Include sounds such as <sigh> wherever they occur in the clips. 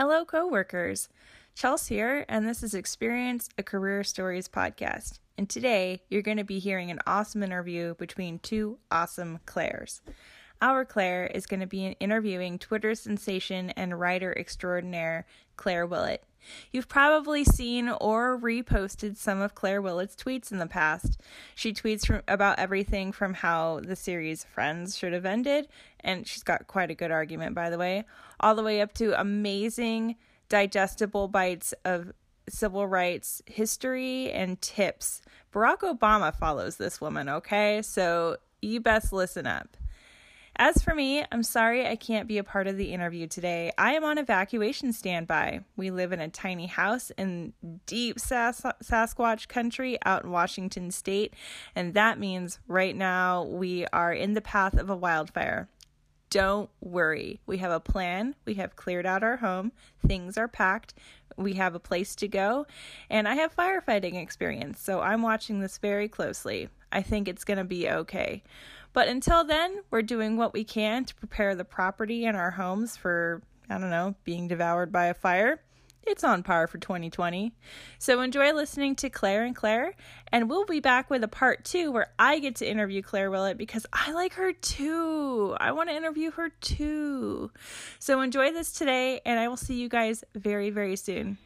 Hello, coworkers. Chelsea here, and this is Experience a Career Stories podcast. And today, you're going to be hearing an awesome interview between two awesome Claires. Our Claire is going to be interviewing Twitter sensation and writer extraordinaire Claire Willett. You've probably seen or reposted some of Claire Willett's tweets in the past. She tweets from, about everything from how the series Friends should have ended, and she's got quite a good argument, by the way, all the way up to amazing, digestible bites of civil rights history and tips. Barack Obama follows this woman, okay? So you best listen up. As for me, I'm sorry I can't be a part of the interview today. I am on evacuation standby. We live in a tiny house in deep Sas- Sasquatch country out in Washington state, and that means right now we are in the path of a wildfire. Don't worry. We have a plan. We have cleared out our home. Things are packed. We have a place to go. And I have firefighting experience, so I'm watching this very closely. I think it's going to be okay. But until then, we're doing what we can to prepare the property and our homes for, I don't know, being devoured by a fire. It's on par for 2020. So enjoy listening to Claire and Claire, and we'll be back with a part two where I get to interview Claire Willett because I like her too. I want to interview her too. So enjoy this today, and I will see you guys very, very soon.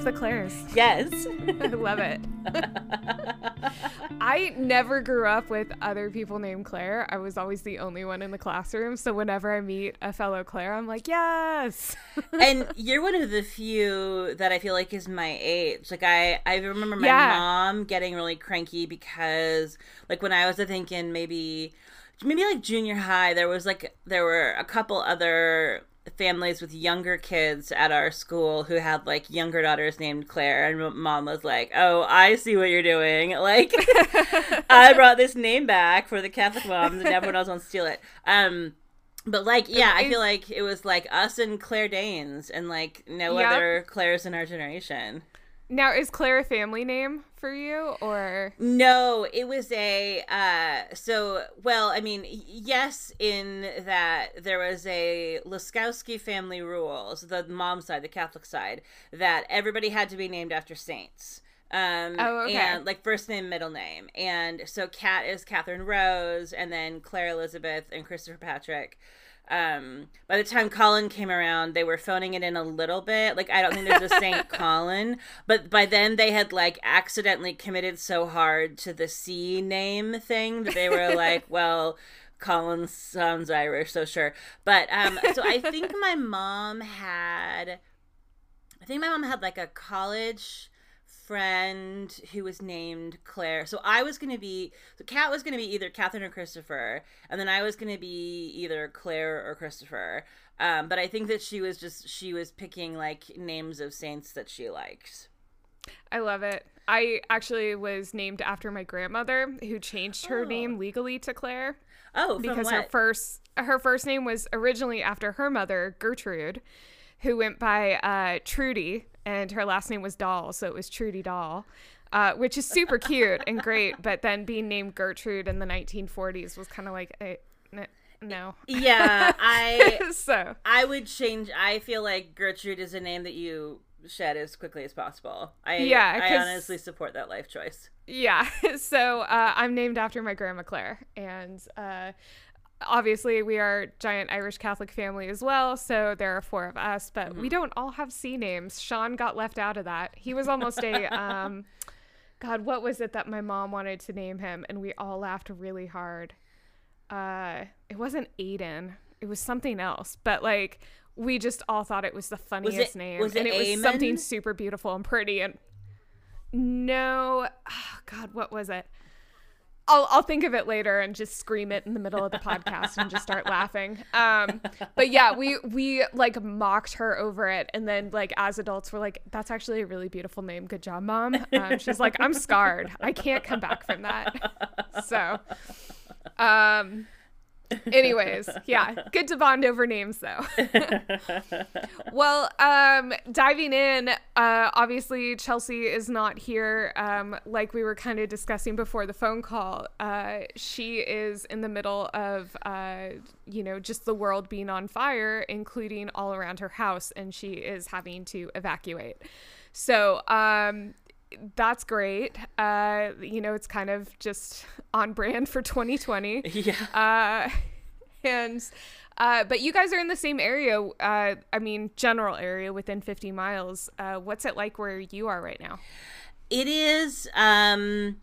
It's a meeting of the Claires. yes. I <laughs> love it. <laughs> I never grew up with other people named Claire. I was always the only one in the classroom. So, whenever I meet a fellow Claire, I'm like, yes. <laughs> and you're one of the few that I feel like is my age. Like I, I remember my Yeah. mom getting really cranky because, like, when I was I think in maybe, maybe like junior high, there was like there were a couple other families with younger kids at our school who had like younger daughters named Claire, and mom was like, "Oh, I see what you're doing. <laughs> Like, <laughs> I brought this name back for the Catholic moms, and everyone else wants to steal it." Um. But like, yeah, I feel like it was like us and Claire Danes, and like no Yep. other Claires in our generation. Now, is Claire a family name for you or? No, it was a uh so well, I mean, yes in that there was a Laskowski family rules, the mom side, the Catholic side, that everybody had to be named after saints. Um Oh, okay. and like first name, middle name. And so Kat is Catherine Rose and then Claire Elizabeth and Christopher Patrick. Um by the time Colin came around, they were phoning it in a little bit. Like I don't think there's a Saint <laughs> Colin, but by then they had like accidentally committed so hard to the C name thing that they were like, <laughs> well, Colin sounds Irish, so sure. But um so I think my mom had I think my mom had like a college friend who was named Claire. So I was going to be so Kat was going to be either Catherine or Christopher, and then I was going to be either Claire or Christopher. Um, but I think that she was just she was picking like names of saints that she liked. I love it. I actually was named after my grandmother who changed her Oh. name legally to Claire. Oh, because her first her first name was originally after her mother Gertrude, who went by uh, Trudy, and her last name was Doll, so it was Trudy Doll, uh, which is super cute and great. But then being named Gertrude in the 1940s was kind of like eh, no. yeah, I <laughs> so I would change. I feel like Gertrude is a name that you shed as quickly as possible. I Yeah, I honestly support that life choice. yeah, <laughs> so uh, I'm named after my grandma Claire, and uh, obviously we are giant Irish Catholic family as well. So there are four of us, but we don't all have C names. Sean got left out of that. He was almost a <laughs> um, God. What was it that my mom wanted to name him, and we all laughed really hard. Uh, it wasn't Aiden. It was something else, but like. We just all thought it was the funniest name, was it and it was something super beautiful and pretty. And no, oh God, what was it? I'll I'll think of it later and just scream it in the middle of the podcast and just start laughing. Um, but yeah, we we like mocked her over it, and then like as adults, we're like, "That's actually a really beautiful name. Good job, mom." Um, she's like, "I'm scarred. I can't come back from that." So, um, <laughs> Anyways, yeah, good to bond over names though. <laughs> well, um, diving in, uh, obviously Chelsea is not here. Um, like we were kind of discussing before the phone call, uh, she is in the middle of, uh, you know, just the world being on fire, including all around her house, and she is having to evacuate. So, um, that's great. Uh, you know, it's kind of just <laughs> on brand for 2020. <laughs> Yeah. Uh, <laughs> and uh, but you guys are in the same area. Uh, I mean, general area within 50 miles. Uh, what's it like where you are right now? It is. Um,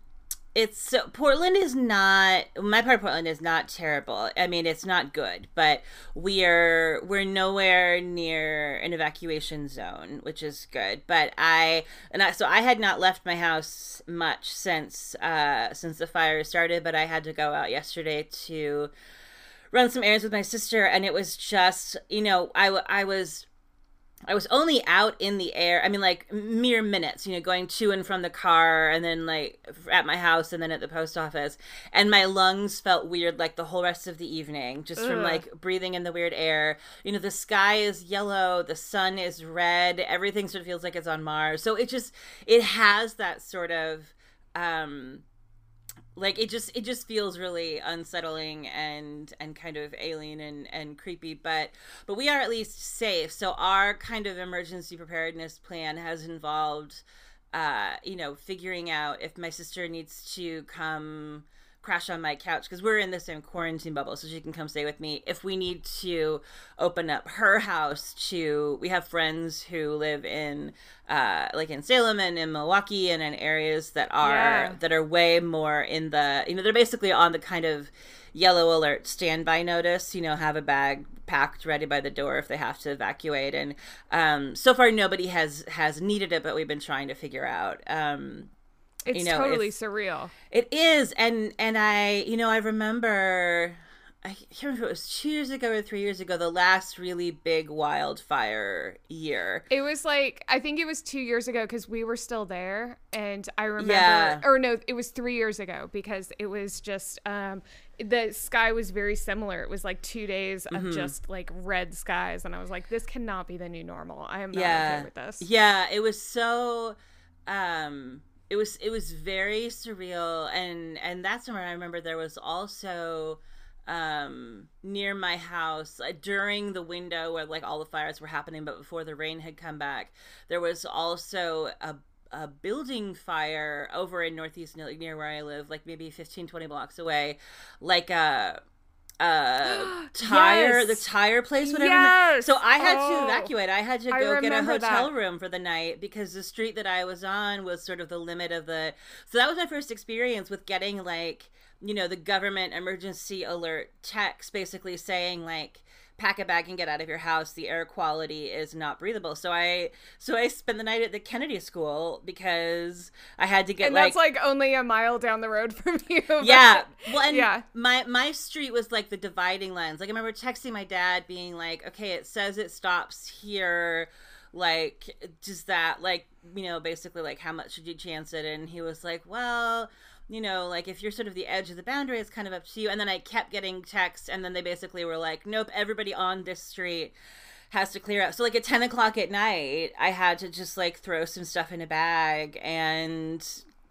it's so Portland is not my part of Portland is not terrible. I mean, it's not good, but we are we're nowhere near an evacuation zone, which is good. But I and I so I had not left my house much since uh since the fire started, but I had to go out yesterday to run some errands with my sister and it was just, you know, I I was I was only out in the air. I mean, like mere minutes, you know, going to and from the car and then like at my house and then at the post office. And my lungs felt weird like the whole rest of the evening just Ugh. from like breathing in the weird air. You know, the sky is yellow, the sun is red, everything sort of feels like it's on Mars. So it just, it has that sort of, um, like it just it just feels really unsettling and and kind of alien and and creepy but but we are at least safe. So our kind of emergency preparedness plan has involved uh you know figuring out if my sister needs to come crash on my couch because we're in the same quarantine bubble so she can come stay with me if we need to open up her house to we have friends who live in uh like in salem and in milwaukie and in areas that are yeah. that are way more in the you know they're basically on the kind of yellow alert standby notice you know have a bag packed ready by the door if they have to evacuate and um so far nobody has has needed it but we've been trying to figure out um it's you know, totally surreal. It is, and and I, you know, I remember. I can't remember if it was two years ago or three years ago, the last really big wildfire year. It was like I think it was two years ago because we were still there, and I remember, yeah. or no, it was three years ago because it was just um, the sky was very similar. It was like two days of mm-hmm. just like red skies, and I was like, this cannot be the new normal. I am not yeah. okay with this. Yeah, it was so. Um, it was it was very surreal and and that's when i remember there was also um near my house uh, during the window where like all the fires were happening but before the rain had come back there was also a a building fire over in northeast near where i live like maybe 15 20 blocks away like a uh <gasps> tire yes. the tire place whatever yes. so i had oh, to evacuate i had to go get a hotel that. room for the night because the street that i was on was sort of the limit of the so that was my first experience with getting like you know the government emergency alert text basically saying like pack a bag and get out of your house the air quality is not breathable. So i so i spent the night at the kennedy school because i had to get and like, that's like only a mile down the road <laughs> from you yeah. Well and yeah. my my street was like the dividing lines. Like i remember texting my dad being like okay it says it stops here. Like does that like you know basically like how much should you chance it? And he was like well you know, like if you're sort of the edge of the boundary, it's kind of up to you. And then I kept getting texts, and then they basically were like, nope, everybody on this street has to clear out. So like at 10 o'clock at night, I had to just like throw some stuff in a bag and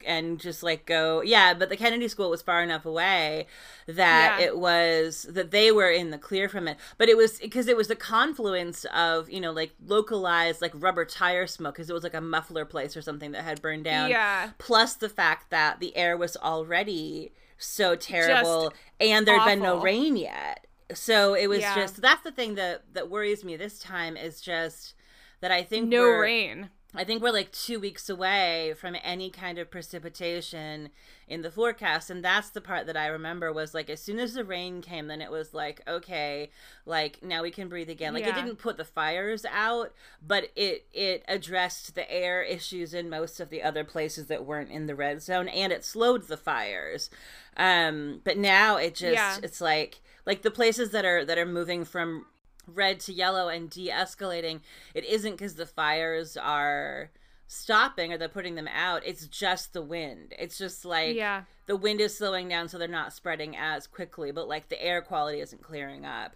and just like go yeah but the kennedy school was far enough away that yeah. it was that they were in the clear from it but it was because it was the confluence of you know like localized like rubber tire smoke because it was like a muffler place or something that had burned down yeah plus the fact that the air was already so terrible just and there'd awful. been no rain yet so it was yeah. just that's the thing that that worries me this time is just that i think no rain I think we're like two weeks away from any kind of precipitation in the forecast. And that's the part that I remember was like, as soon as the rain came, then it was like, okay, like now we can breathe again. Like yeah. it didn't put the fires out, but it, it addressed the air issues in most of the other places that weren't in the red zone and it slowed the fires. Um, but now it just, yeah. it's like, like the places that are, that are moving from red to yellow and de-escalating it isn't because the fires are stopping or they're putting them out it's just the wind. It's just like yeah. the wind is slowing down so they're not spreading as quickly but like the air quality isn't clearing up.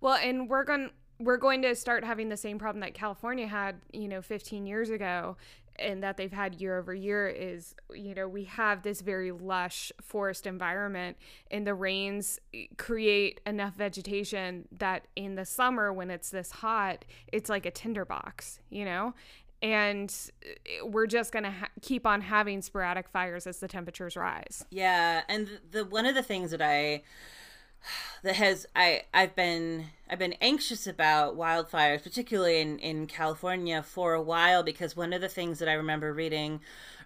Well and we're going we're going to start having the same problem that California had, you know, 15 years ago and that they've had year over year is you know we have this very lush forest environment and the rains create enough vegetation that in the summer when it's this hot it's like a tinderbox you know? And eh, we're just going to ha- keep on having sporadic fires as the temperatures rise. Yeah and the one of the things that i <sighs> that has I I've been I've been anxious about wildfires, particularly in in California, for a while because one of the things that I remember reading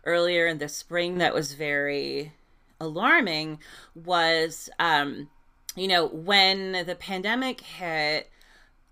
earlier in the spring that was very alarming was um, you know when the pandemic hit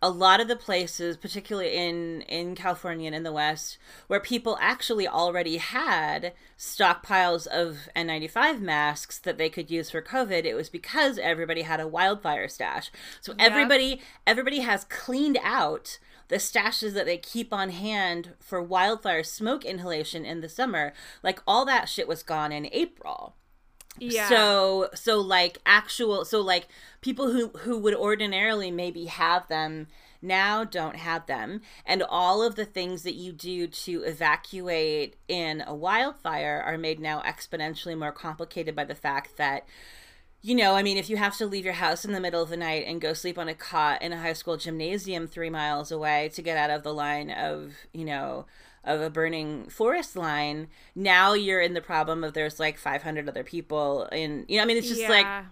a lot of the places, particularly in in California and in the West, where people actually already had stockpiles of N95 masks that they could use for COVID, it was because everybody had a wildfire stash. So yeah. everybody everybody has cleaned out the stashes that they keep on hand for wildfire smoke inhalation in the summer. Like all that shit was gone in April. Yeah. So so like actual so like people who who would ordinarily maybe have them now don't have them and all of the things that you do to evacuate in a wildfire are made now exponentially more complicated by the fact that you know, I mean, if you have to leave your house in the middle of the night and go sleep on a cot in a high school gymnasium three miles away to get out of the line of, you know, of a burning forest line, now you're in the problem of there's like 500 other people in, you know, I mean, it's just yeah. like,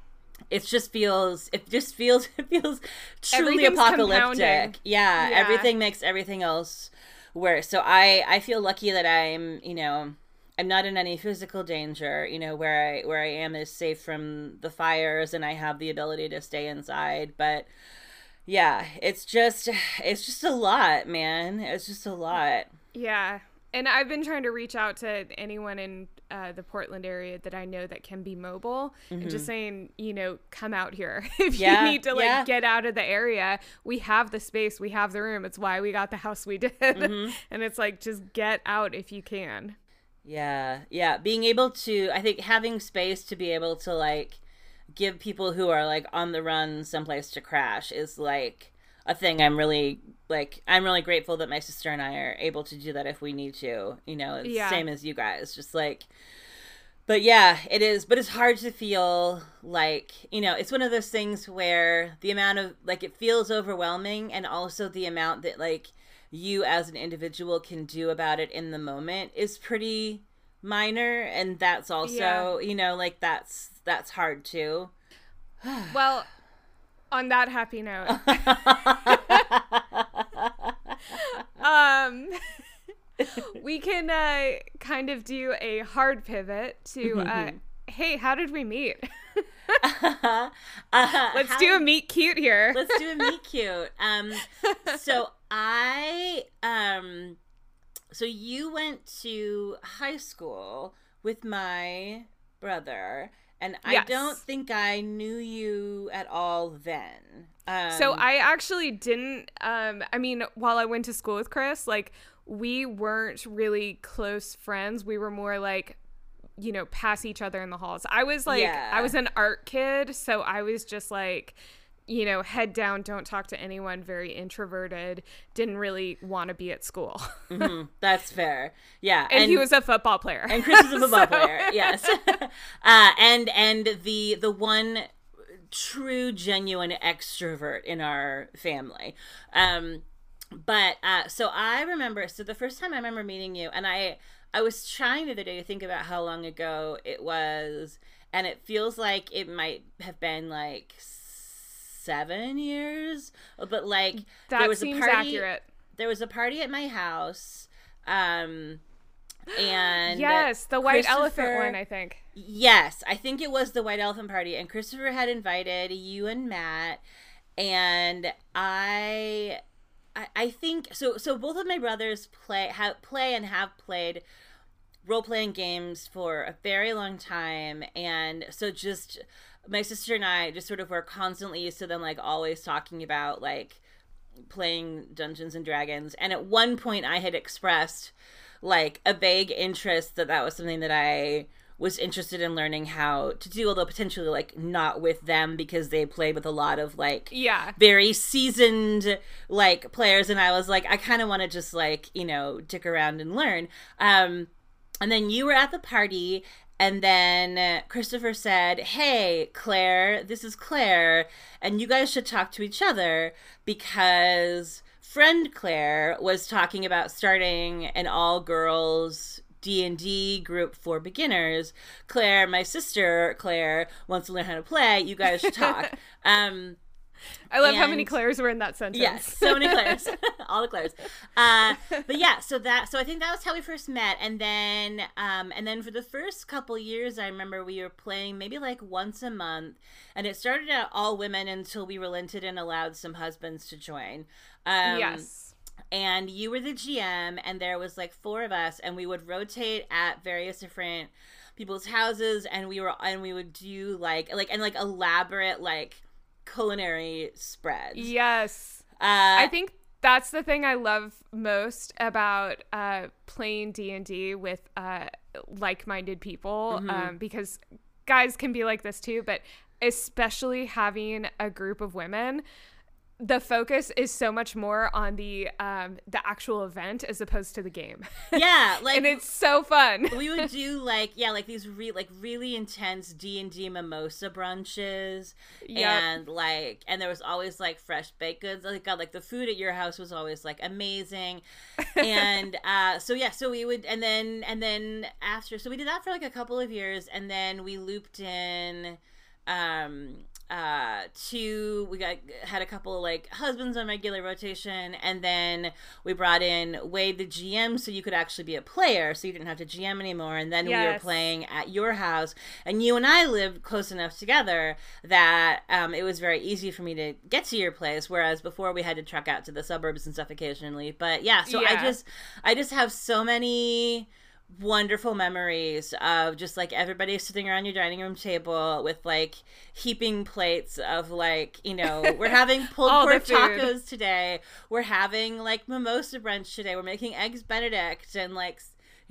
it just feels, it just feels, <laughs> it feels truly apocalyptic. Yeah, yeah, everything makes everything else worse. So I, I feel lucky that I'm, you know, I'm not in any physical danger. You know, where I where I am is safe from the fires, and I have the ability to stay inside. But yeah, it's just it's just a lot, man. It's just a lot. Yeah. And I've been trying to reach out to anyone in uh, the Portland area that I know that can be mobile mm-hmm. and just mm-hmm. saying, you know, come out here. <laughs> if yeah, you need to like yeah. get out of the area, we have the space, we have the room. It's why we got the house we <laughs> did. Mm-hmm. and it's like, just get out if you can. Yeah. Yeah. Being able to, I think having space to be able to like give people who are like on the run someplace to crash is like, a thing I'm really like I'm really grateful that my sister and I are able to do that if we need to. You know, it's yeah. same as you guys. Just like but yeah, it is. But it's hard to feel like, you know, it's one of those things where the amount of, like, it feels overwhelming, and also the amount that, like, you as an individual can do about it in the moment is pretty minor. And that's also, yeah. you know, like, that's, that's hard too. <sighs> well, on that happy note. <laughs> um, <laughs> we can uh, kind of do a hard pivot to uh, hey, how did we meet? <laughs> uh, let's do a meet cute here. let's do a meet cute. Um, so I um, so you went to high school with my brother and yes. I don't think I knew you at all then. Um, so I actually didn't. Um, I mean, while I went to school with Chris, like we weren't really close friends. We were more like, you know, pass each other in the halls. I was like, yeah. I was an art kid, so I was just like you know, head down, don't talk to anyone, very introverted, didn't really want to be at school. <laughs> mm-hmm. That's fair. Yeah. And, and, he was a football player. And Chris is a football <laughs> so. player. Yes. <laughs> uh, and and the the one true genuine extrovert in our family. Um but uh so I remember so the first time I remember meeting you and I I was trying the other day to think about how long ago it was and it feels like it might have been like seven years. But like that there was seems a party, accurate. There was a party at my house. Um, and yes, the white elephant one, I think. Yes, I think it was the white elephant party, and Christopher had invited you and Matt, and I, I, I think so. So both of my brothers play have play and have played role playing games for a very long time, and so just my sister and I just sort of were constantly used to them like always talking about like playing Dungeons and Dragons, and at one point I had expressed like a vague interest that that was something that I was interested in learning how to do although potentially like not with them because they played with a lot of like yeah. very seasoned like players. And i was like i kind of want to just like you know dick around and learn. Um and then you were at the party and then Christopher said, Hey, Claire, this is Claire, and you guys should talk to each other because friend Claire was talking about starting an all girls D&D group for beginners. Claire, my sister Claire, wants to learn how to play. You guys should talk. <laughs> um, I love and, how many Claires were in that sentence. Yes, so many Claires, <laughs> <laughs> all the Claires. Uh, <laughs> but yeah, so that so I think that was how we first met, and then um, and then for the first couple years, I remember we were playing maybe like once a month, and it started out all women until we relented and allowed some husbands to join. Um, yes. And you were the GM, and there was like four of us, and we would rotate at various different people's houses, and we were and we would do like like and like elaborate like culinary spreads. Yes. Uh, I think that's the thing I love most about uh, playing D and D with uh, like-minded people, mm-hmm. um, because guys can be like this too, but especially having a group of women the focus is so much more on the um the actual event as opposed to the game. <laughs> Yeah, like and it's so fun. <laughs> we would do like yeah, like these re- like really intense D and D mimosa brunches, yep. and like and there was always like fresh baked goods. Like God, like the food at your house was always like amazing, and <laughs> uh so yeah, so we would and then and then after so we did that for like a couple of years, and then we looped in um uh two we got had a couple of like husbands on regular rotation and then we brought in wade the gm so you could actually be a player so you didn't have to gm anymore and then yes. we were playing at your house and you and i lived close enough together that um, it was very easy for me to get to your place whereas before we had to truck out to the suburbs and stuff occasionally but yeah so yeah. i just i just have so many wonderful memories of just like everybody sitting around your dining room table with like heaping plates of like you know <laughs> we're having pulled pork tacos today we're having like mimosa brunch today we're making eggs benedict and like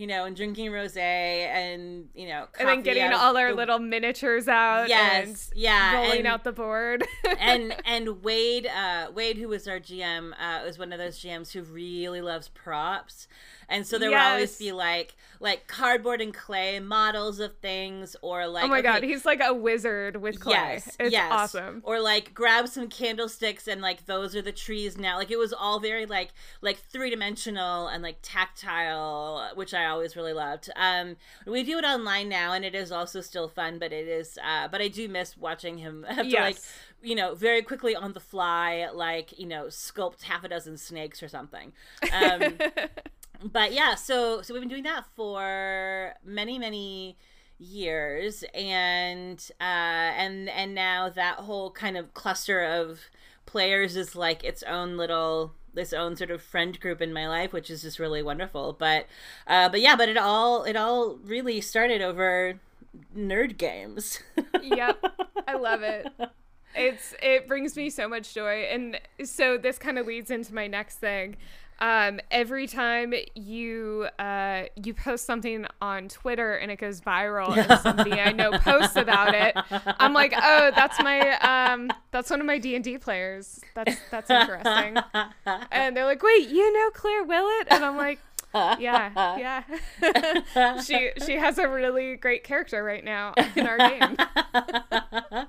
you know, and drinking rosé and you know, and then getting all our the... little miniatures out. Yes, yeah, rolling and, out the board. <laughs> and and Wade, uh, Wade, who was our GM, uh, was one of those GMs who really loves props. And so there yes. would always be like like cardboard and clay models of things or like Oh my okay, god, he's like a wizard with clay. Yes, it's yes. awesome. Or like grab some candlesticks and like those are the trees now. Like it was all very like like three-dimensional and like tactile, which I always really loved. Um we do it online now and it is also still fun, but it is uh but I do miss watching him <laughs> have yes. to like you know, very quickly on the fly, like, you know, sculpt half a dozen snakes or something. Um, <laughs> but yeah, so so we've been doing that for many many years, and uh, and and now that whole kind of cluster of players is like its own little this own sort of friend group in my life, which is just really wonderful. But uh, but yeah, but it all it all really started over nerd games. <laughs> yep, I love it. It's it brings me so much joy, and so this kind of leads into my next thing um, every time you uh, you post something on Twitter and it goes viral and <laughs> somebody I know posts about it, I'm like, oh, that's my um, that's one of my D and D players. That's that's interesting. and they're like, wait, you know Claire Willett? And I'm like, yeah, yeah. <laughs> she she has a really great character right now in our game. <laughs>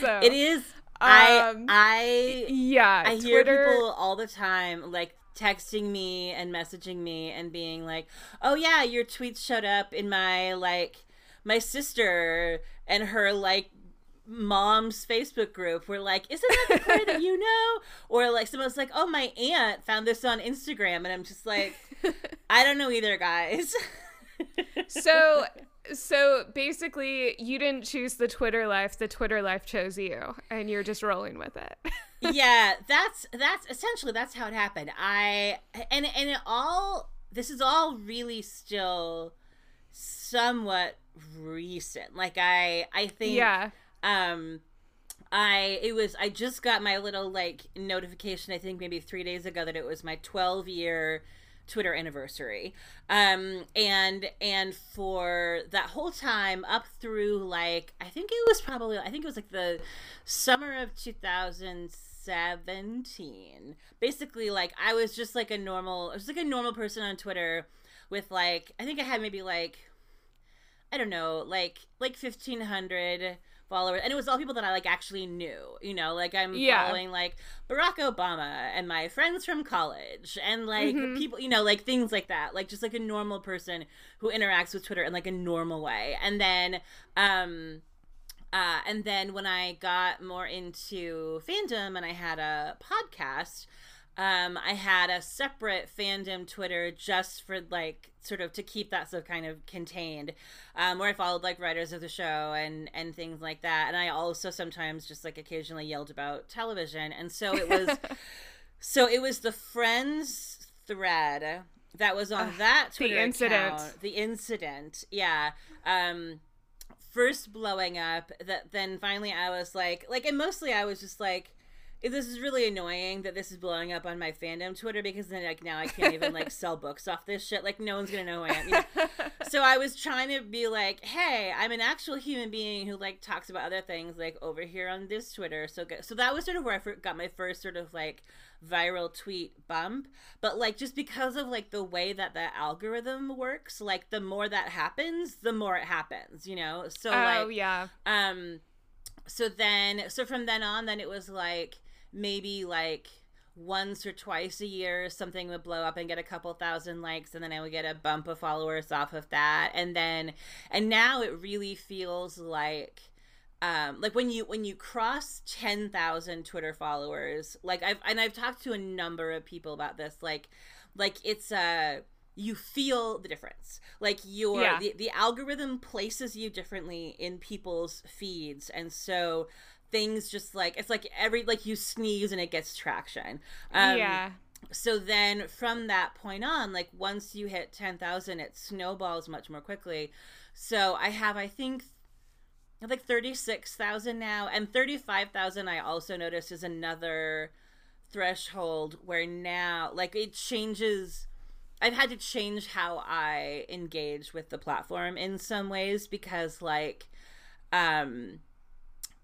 so it is um, I I yeah, I Twitter... hear people all the time like texting me and messaging me and being like, "Oh yeah, your tweets showed up in my like my sister and her like mom's Facebook group were like, "Isn't that the Claire that you <laughs> know?" Or like someone's like, "Oh, my aunt found this on Instagram," and I'm just like, <laughs> "I don't know either, guys." <laughs> so so basically you didn't choose the twitter life the twitter life chose you and you're just rolling with it. <laughs> Yeah that's that's essentially that's how it happened. I and and it all this is all really still somewhat recent. Like i i think yeah. um I it was I just got my little like notification I think maybe 3 days ago that it was my 12 year Twitter anniversary. Um, and and for that whole time up through like I think it was probably I think it was like the summer of 2017. Basically, like I was just like a normal, I was like a normal person on Twitter with like I think I had maybe like I don't know, like like 1500 followers and it was all people that i like actually knew you know like i'm yeah. following like barack obama and my friends from college and like mm-hmm. people you know like things like that like just like a normal person who interacts with twitter in like a normal way and then um uh and then when i got more into fandom and i had a podcast um, I had a separate fandom Twitter just for like sort of to keep that stuff kind of contained, um, where I followed like writers of the show and and things like that. And I also sometimes just like occasionally yelled about television. And so it was, <laughs> so it was the Friends thread that was on uh, that Twitter the incident. Account, the incident, yeah. Um, first blowing up. That then finally I was like, like, and mostly I was just like this is really annoying that this is blowing up on my fandom Twitter because then like now I can't even like <laughs> sell books off this shit. Like no one's gonna know who I am. You know? <laughs> so I was trying to be like, hey, I'm an actual human being who like talks about other things like over here on this Twitter. So so that was sort of where I got my first sort of like viral tweet bump. But like just because of like the way that the algorithm works, like the more that happens, the more it happens. You know. So oh like, yeah. Um. So then, so from then on, then it was like maybe like once or twice a year something would blow up and get a couple thousand likes and then I would get a bump of followers off of that. And then and now it really feels like um like when you when you cross 10,000 Twitter followers like I've and I've talked to a number of people about this like like it's a uh, you feel the difference. Like your yeah. the, the algorithm places you differently in people's feeds. And so things just like it's like every like you sneeze and it gets traction. Um, yeah. So then from that point on, like once you hit 10,000, it snowballs much more quickly. So I have, I think, I have like 36,000 now. And 35,000, I also noticed, is another threshold where now, like, it changes. I've had to change how I engage with the platform in some ways because, like, um,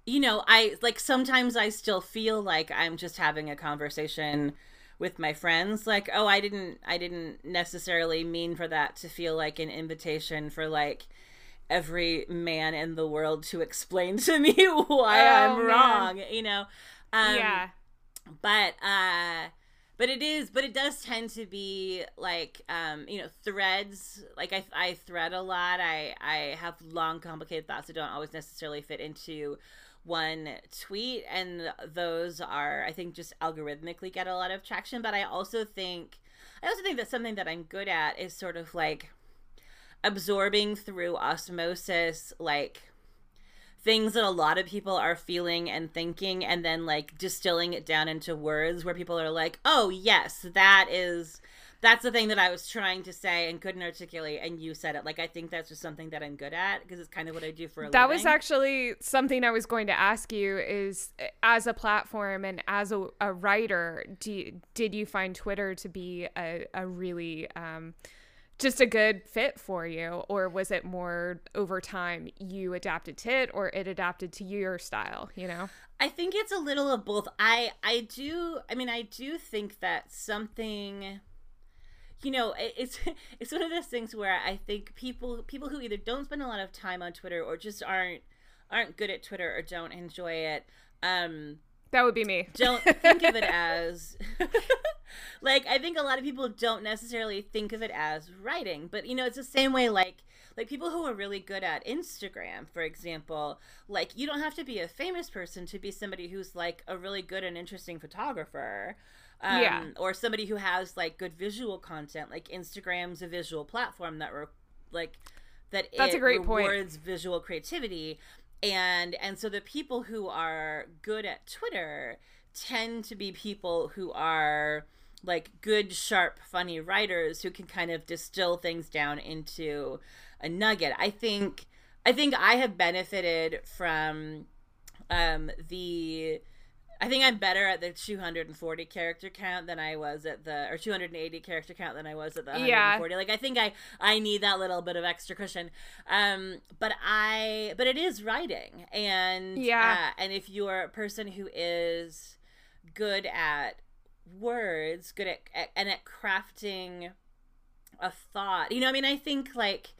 you know, I like sometimes I still feel like I'm just having a conversation with my friends like oh i didn't i didn't necessarily mean for that to feel like an invitation for like every man in the world to explain to me <laughs> why oh, i'm man. wrong you know? Um, yeah. but uh but it is but it does tend to be like um you know threads like i i thread a lot. I i have long complicated thoughts that don't always necessarily fit into one tweet and those are i think just algorithmically get a lot of traction. But i also think i also think that something that i'm good at is sort of like absorbing through osmosis like things that a lot of people are feeling and thinking and then like distilling it down into words where people are like oh yes that is that's the thing that I was trying to say and couldn't articulate, and you said it. Like I think that's just something that I'm good at because it's kind of what I do for a living. that living. was actually something I was going to ask you is as a platform and as a, a writer, do, did you find Twitter to be a, a really um, just a good fit for you or was it more over time you adapted to it or it adapted to your style you know i think it's a little of both i i do i mean i do think that something you know it's <laughs> it's one of those things where i think people people who either don't spend a lot of time on twitter or just aren't aren't good at twitter or don't enjoy it um That would be me. Don't think of it <laughs> as <laughs> like I think a lot of people don't necessarily think of it as writing, but you know, it's the same way like like people who are really good at Instagram, for example, like you don't have to be a famous person to be somebody who's like a really good and interesting photographer. Um, Yeah. or somebody who has like good visual content. Like Instagram's a visual platform that re- like that That's a great point. rewards visual creativity and and so the people who are good at twitter tend to be people who are like good sharp funny writers who can kind of distill things down into a nugget i think i think i have benefited from um the I think I'm better at the 240 character count than I was at the or 280 character count than I was at the Yeah. 140. Like I think I I need that little bit of extra cushion. Um but I but it is writing and Yeah. uh, and if you're a person who is good at words, good at, at and at crafting a thought. You know, I mean, I think like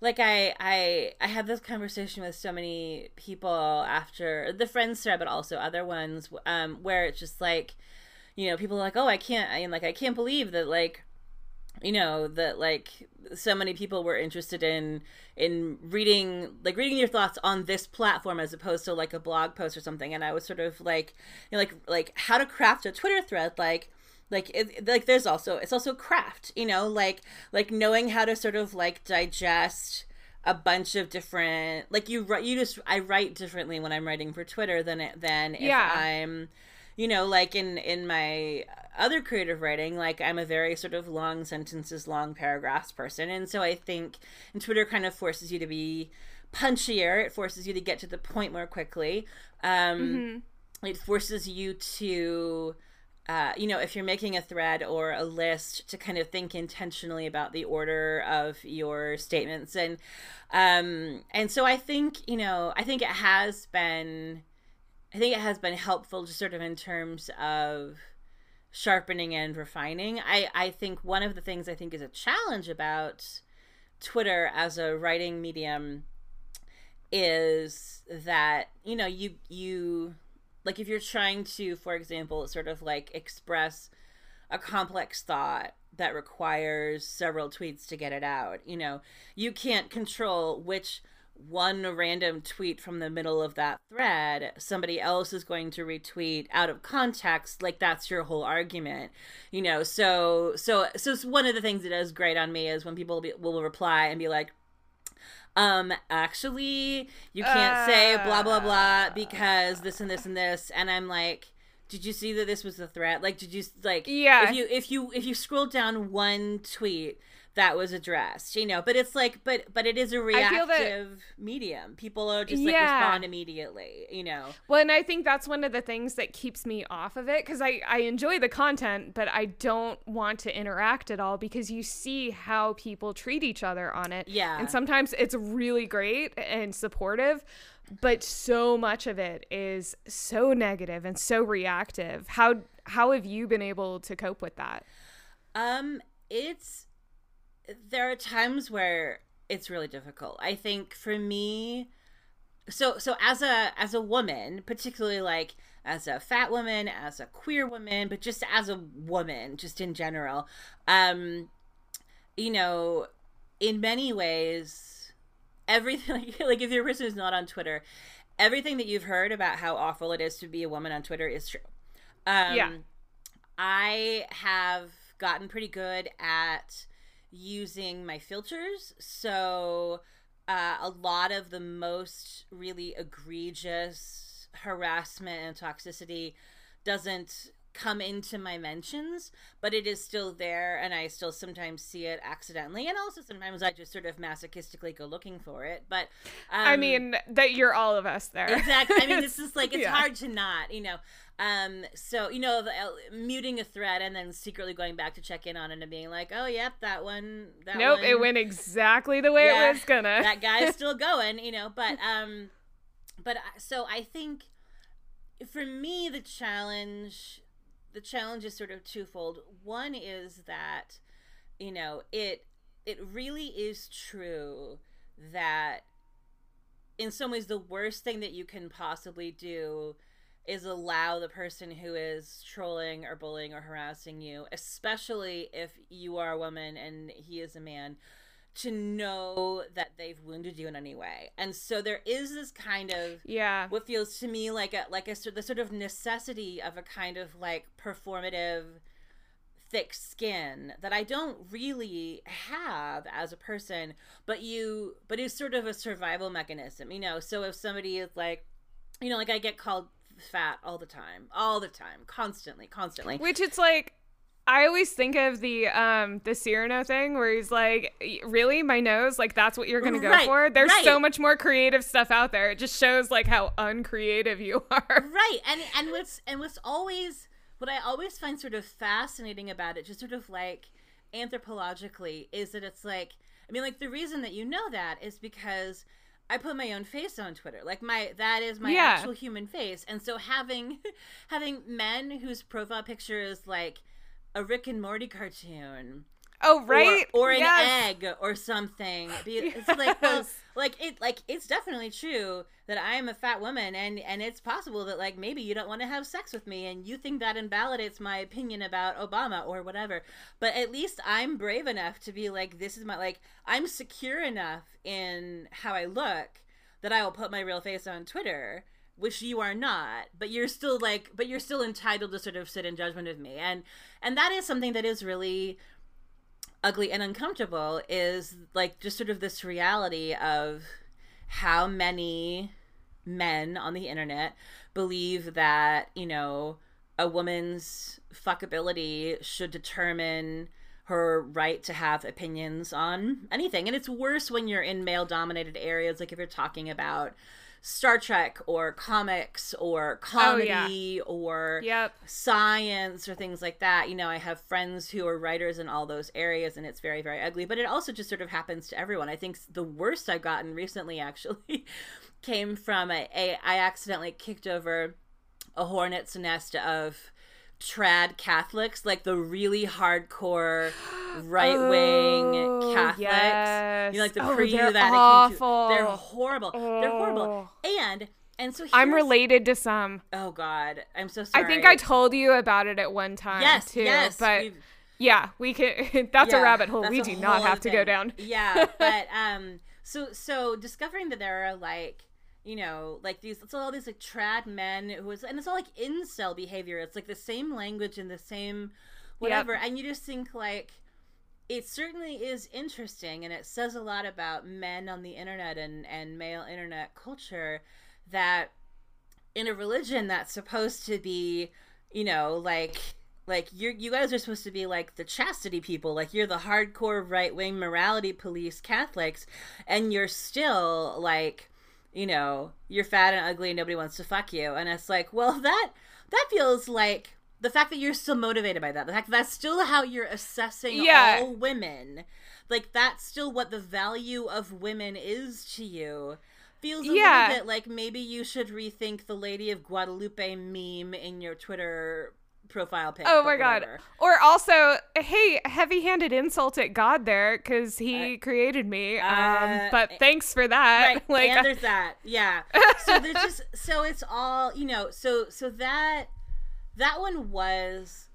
like I I I have this conversation with so many people after the friends thread, but also other ones, um, where it's just like, you know, people are like, oh, I can't, I mean, like, I can't believe that like, you know, that like so many people were interested in in reading like reading your thoughts on this platform as opposed to like a blog post or something. And I was sort of like, you know, like like how to craft a Twitter thread, like like it, like there's also it's also craft you know? Like like knowing how to sort of like digest a bunch of different like you write you just i write differently when i'm writing for twitter than it than if Yeah. i'm you know like in in my other creative writing like i'm a very sort of long sentences long paragraphs person. And so i think and twitter kind of forces you to be punchier. It forces you to get to the point more quickly. Um it forces you to uh, you know, if you're making a thread or a list, to kind of think intentionally about the order of your statements, and um, and so I think you know, I think it has been, I think it has been helpful, just sort of in terms of sharpening and refining. I I think one of the things I think is a challenge about Twitter as a writing medium is that you know you you like if you're trying to for example sort of like express a complex thought that requires several tweets to get it out you know you can't control which one random tweet from the middle of that thread somebody else is going to retweet out of context like that's your whole argument you know? So so so it's one of the things that does grate on me is when people be, will reply and be like um actually you can't say blah blah blah because this and this and this and i'm like did you see that this was a threat like did you like Yeah. if you if you if you scroll down one tweet that was addressed you know but it's like but but it is a reactive that- medium people are just like respond immediately you know Well, and I think that's one of the things that keeps me off of it because I, I enjoy the content, but I don't want to interact at all because you see how people treat each other on it. Yeah. And sometimes it's really great and supportive, but so much of it is so negative and so reactive. How how have you been able to cope with that? Um, it's there are times where it's really difficult. I think for me, so so as a as a woman, particularly like as a fat woman, as a queer woman, but just as a woman, just in general, um, you know, in many ways, everything <laughs> like, like if you're person is not on Twitter, everything that you've heard about how awful it is to be a woman on Twitter is true. Um, Yeah. I have gotten pretty good at using my filters. So, uh, a lot of the most really egregious harassment and toxicity doesn't come into my mentions, but it is still there, and I still sometimes see it accidentally, and also sometimes I just sort of masochistically go looking for it. But um, I mean, that you're all of us there. Exactly. I mean, <laughs> it's just like it's Yeah. hard to not, you know. Um, so you know, the, uh, muting a thread and then secretly going back to check in on it and being like, "Oh, yep, that one, that Nope, one, it went exactly the way Yeah, it was gonna. that guy's <laughs> still going," you know. But um, but so I think for me the challenge, the challenge is sort of twofold. One is that you know it it really is true that in some ways the worst thing that you can possibly do is allow the person who is trolling or bullying or harassing you, especially if you are a woman and he is a man, to know that they've wounded you in any way. And so there is this kind of yeah, what feels to me like a like a the sort of necessity of a kind of like performative thick skin that I don't really have as a person, but you but it's sort of a survival mechanism, you know. So if somebody is like you know, like I get called fat all the time, all the time, constantly, constantly. Which it's like I always think of the um the Cyrano thing where he's like, "Really, my nose? Like that's what you're gonna go right, for?" There's right. so much more creative stuff out there. It just shows like how uncreative you <laughs> are. Right, and and what's and what's always what I always find sort of fascinating about it, just sort of like anthropologically, is that it's like I mean, like the reason that you know that is because I put my own face on Twitter. Like my that is my Yeah. actual human face. And so having <laughs> having men whose profile picture is like a Rick and Morty cartoon Oh right, or, or an Yes. egg or something. It's <laughs> like well, like it like it's definitely true that I am a fat woman and and it's possible that like maybe you don't want to have sex with me and you think that invalidates my opinion about Obama or whatever. But at least I'm brave enough to be like this is my like I'm secure enough in how I look that I will put my real face on Twitter which you are not but you're still like but you're still entitled to sort of sit in judgment of me. And and that is something that is really ugly and uncomfortable is like just sort of this reality of how many men on the internet believe that you know a woman's fuckability should determine her right to have opinions on anything. And it's worse when you're in male dominated areas like if you're talking about Star Trek or comics or Oh, yeah. comedy or Yep. science or things like that. You know, I have friends who are writers in all those areas, and it's very, very ugly. But it also just sort of happens to everyone. I think the worst I've gotten recently <laughs> actually came from a, a I accidentally kicked over a hornet's nest of trad Catholics, like the really hardcore right wing Oh, Catholics. yes. You know, like the Oh, pre they're Vatican II. awful. They're horrible. They're horrible. Oh. And and so I'm related to some. Oh God, I'm so sorry. I think I told you about it at one time yes, too. yes, but we've- yeah, we can. <laughs> That's a rabbit hole we do not have to go down. Yeah, <laughs> but um, so so discovering that there are like you know like these it's all these like trad men who is and it's all like incel behavior. It's like the same language and the same whatever, and you just think like it certainly is interesting and it says a lot about men on the internet and and male internet culture that in a religion that's supposed to be you know like like you're you guys are supposed to be like the chastity people. Like you're the hardcore right-wing morality police catholics and you're still like you know you're fat and ugly and nobody wants to fuck you and it's like well <laughs> that that feels like the fact that you're still motivated by that the fact that that's still how you're assessing Yeah. all women like that's still what the value of women is to you feels a Yeah. little bit like maybe you should rethink the lady of guadalupe meme in your twitter profile pic Oh my god. whatever. Or also, hey, heavy-handed insult at God there cuz he Uh, created me. Um uh, but thanks for that. right <laughs> like and there's that yeah so there's <laughs> just so it's all you know so so that that one was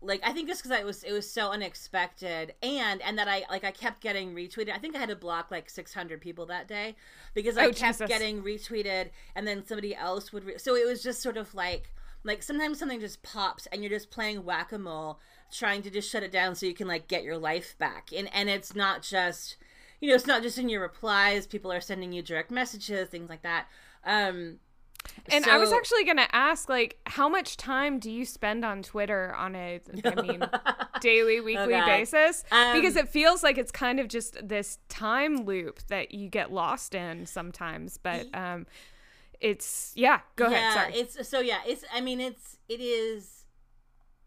like i think just because it was it was so unexpected and and that i like i kept getting retweeted i think i had to block like 600 people that day because i Oh, kept Jesus. getting retweeted and then somebody else would re- so it was just sort of like like sometimes something just pops and you're just playing whack-a-mole trying to just shut it down so you can like get your life back and and it's not just you know it's not just in your replies people are sending you direct messages things like that um And I was actually going to ask, like, how much time do you spend on Twitter on a, <laughs> I mean, daily, weekly God. basis? Um, because it feels like it's kind of just this time loop that you get lost in sometimes. But um, it's, yeah, go yeah, ahead. Sorry. it's so yeah, it's I mean it's it is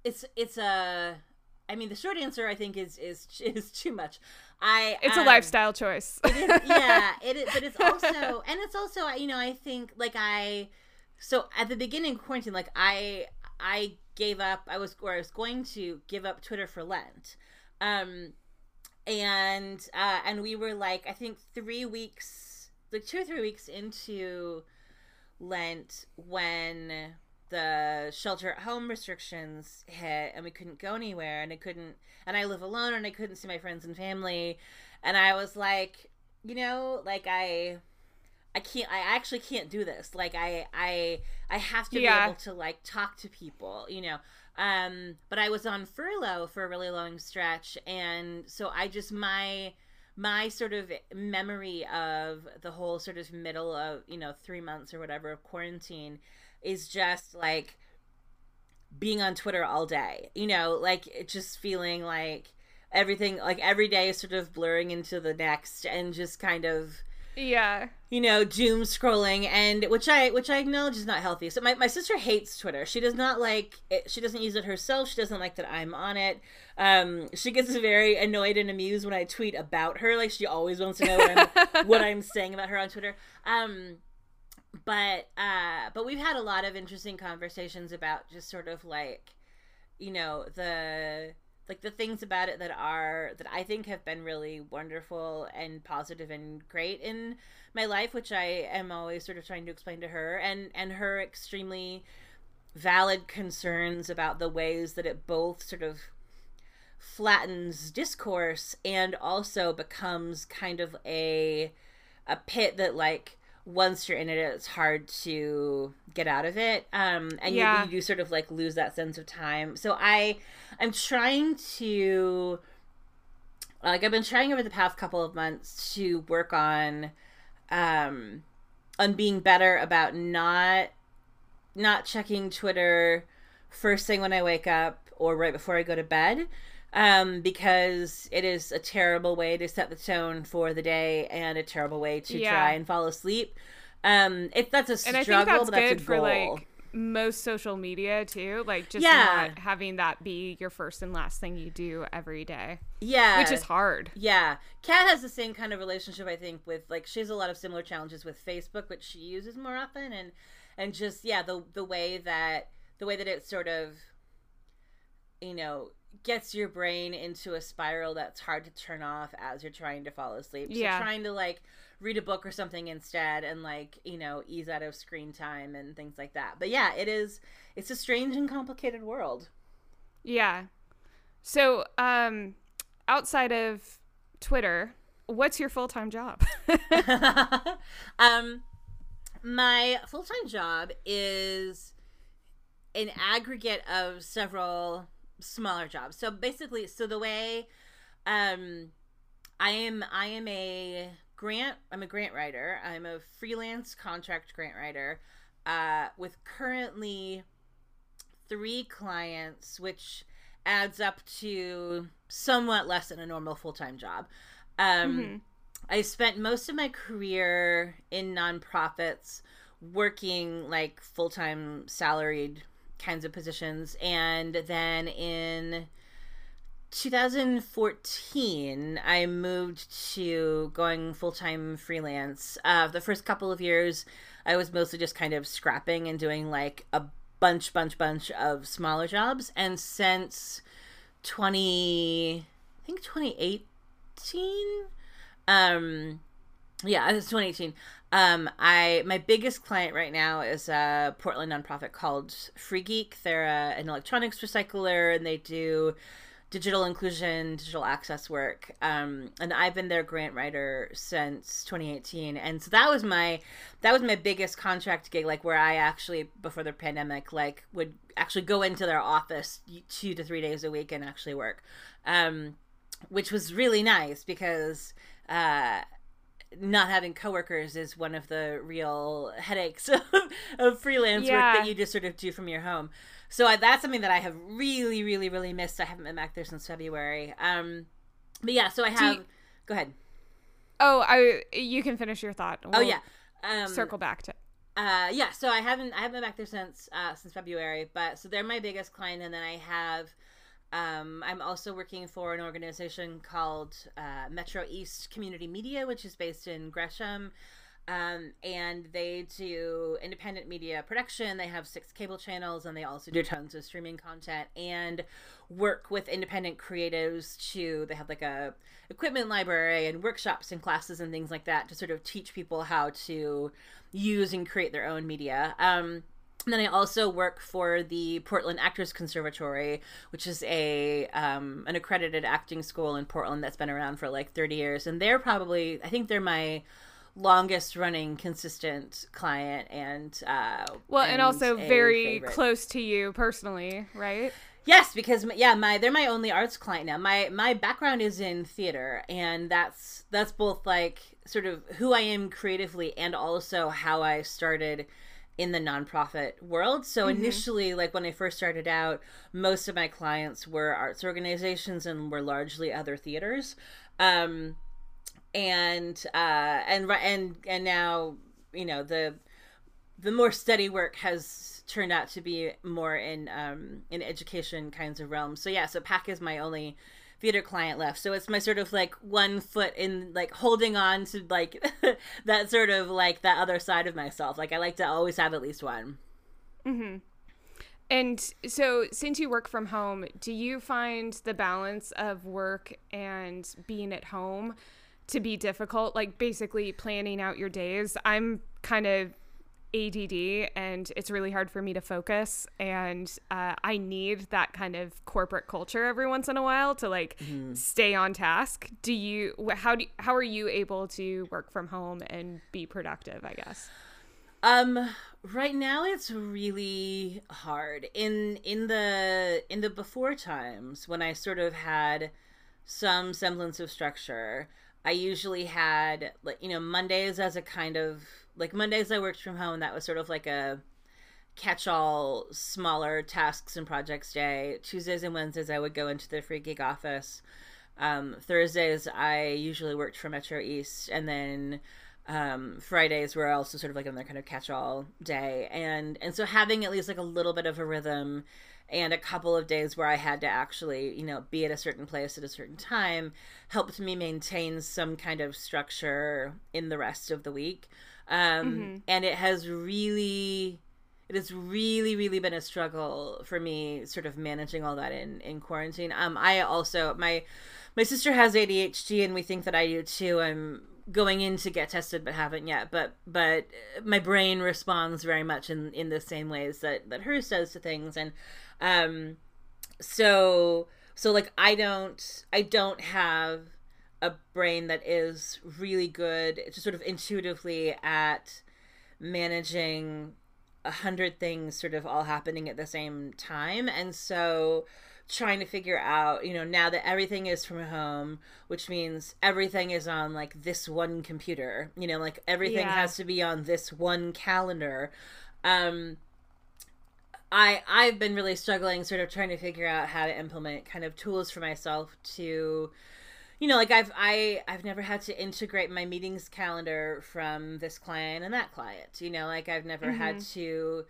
it's it's a I mean the short answer I think is is <laughs> is too much. I It's a um, lifestyle choice. it is, <laughs> yeah, it is, but it's <laughs> also, and it's also, you know, I think like I, so at the beginning of quarantine, like I, I gave up. I was, or I was going to give up Twitter for Lent, um, and uh, and we were like, I think three weeks, like two or three weeks into Lent when the shelter at home restrictions hit and we couldn't go anywhere and I couldn't and I live alone and I couldn't see my friends and family and I was like, you know, like I I can't I actually can't do this. Like I I I have to yeah. be able to like talk to people, you know. Um but I was on furlough for a really long stretch and so I just my my sort of memory of the whole sort of middle of, you know, 3 months or whatever of quarantine is just like being on Twitter all day. You know, like just feeling like everything like every day is sort of blurring into the next and just kind of yeah. You know doom scrolling and which i which i acknowledge is not healthy. So my, my sister hates twitter. She does not like it. She doesn't use it herself. She doesn't like that i'm on it. Um she gets very annoyed and amused when i tweet about her. Like she always wants to know what i'm, <laughs> what I'm saying about her on twitter. Um but uh but we've had a lot of interesting conversations about just sort of like you know the like the things about it that are that I think have been really wonderful and positive and great in my life, which I am always sort of trying to explain to her, and and her extremely valid concerns about the ways that it both sort of flattens discourse and also becomes kind of a a pit that like once you're in it, it's hard to get out of it. Um, and yeah. you, you sort of like lose that sense of time. So I, I'm trying to, like, I've been trying over the past couple of months to work on, um, on being better about not, not checking Twitter first thing when I wake up or right before I go to bed um, because it is a terrible way to set the tone for the day and a terrible way to yeah. try and fall asleep. Um, if that's a struggle, and I think that's, that's good for like most social media too. Like just yeah. not having that be your first and last thing you do every day. Yeah, which is hard. Yeah, Kat has the same kind of relationship I think with like she has a lot of similar challenges with Facebook, which she uses more often, and and just yeah the the way that the way that it sort of you know gets your brain into a spiral that's hard to turn off as you're trying to fall asleep. Yeah. So trying to like read a book or something instead and like, you know, ease out of screen time and things like that. But yeah, it is it's a strange and complicated world. Yeah. So, um outside of Twitter, what's your full-time job? <laughs> <laughs> um my full-time job is an aggregate of several smaller jobs. So basically, so the way um I am I am a grant I'm a grant writer. I'm a freelance contract grant writer uh with currently 3 clients which adds up to somewhat less than a normal full-time job. Um mm-hmm. I spent most of my career in nonprofits working like full-time salaried kinds of positions. And then in 2014, I moved to going full time freelance. Uh, the first couple of years, I was mostly just kind of scrapping and doing like a bunch, bunch, bunch of smaller jobs. And since 20, I think 2018, um, yeah, it's 2018. Um, I my biggest client right now is a Portland nonprofit called Free Geek. They're uh, an electronics recycler, and they do digital inclusion, digital access work. Um, and I've been their grant writer since 2018, and so that was my that was my biggest contract gig, like where I actually before the pandemic, like would actually go into their office two to three days a week and actually work, um, which was really nice because. Uh, not having coworkers is one of the real headaches <laughs> of, of freelance yeah. work that you just sort of do from your home. So I, that's something that I have really, really, really missed. I haven't been back there since February. Um, but yeah, so I have. You, go ahead. Oh, I you can finish your thought. Oh, we'll oh yeah, um, circle back to. Uh, yeah, so I haven't I haven't been back there since uh, since February, but so they're my biggest client, and then I have um, I'm also working for an organization called uh, Metro East Community Media, which is based in Gresham. Um, and they do independent media production. They have six cable channels, and they also do tons of streaming content and work with independent creatives to. They have like a equipment library and workshops and classes and things like that to sort of teach people how to use and create their own media. Um, And then I also work for the Portland Actors Conservatory, which is a um, an accredited acting school in Portland that's been around for like 30 years. And they're probably, I think they're my longest running consistent client and uh well and, and also very favorite. close to you personally right yes because yeah my they're my only arts client now my my background is in theater and that's that's both like sort of who i am creatively and also how i started in the nonprofit world. So mm-hmm. initially, like when I first started out, most of my clients were arts organizations and were largely other theaters. Um, and uh, and and and now you know the the more steady work has turned out to be more in um, in education kinds of realms. So yeah, so PAC is my only theater client left. So it's my sort of like one foot in like holding on to like <laughs> that sort of like that other side of myself. Like I like to always have at least one. Mm-hmm. And so, since you work from home, do you find the balance of work and being at home to be difficult? Like, basically planning out your days. I'm kind of ADD and it's really hard for me to focus. And uh, I need that kind of corporate culture every once in a while to like mm-hmm. stay on task. Do you, how do, how are you able to work from home and be productive, I guess? Um, right now it's really hard in, in the, in the before times when I sort of had some semblance of structure, I usually had like, you know, Mondays as a kind of like Mondays I worked from home. That was sort of like a catch-all smaller tasks and projects day. Tuesdays and Wednesdays I would go into the Free Geek office. Um, Thursdays I usually worked for Metro East, and then um, Fridays were also sort of like another kind of catch-all day, and and so having at least like a little bit of a rhythm and a couple of days where I had to actually, you know, be at a certain place at a certain time helped me maintain some kind of structure in the rest of the week. Um, mm-hmm. And it has really, it has really, really been a struggle for me, sort of managing all that in in quarantine. Um, I also my my sister has ADHD, and we think that I do too. I'm going in to get tested, but haven't yet. But but my brain responds very much in in the same ways that that hers does to things, and um, so so like I don't I don't have a brain that is really good just sort of intuitively at managing a hundred things sort of all happening at the same time and so trying to figure out you know now that everything is from home which means everything is on like this one computer you know like everything yeah. has to be on this one calendar um i i've been really struggling sort of trying to figure out how to implement kind of tools for myself to you know like i've i i've never had to integrate my meetings calendar from this client and that client you know like i've never mm-hmm. had to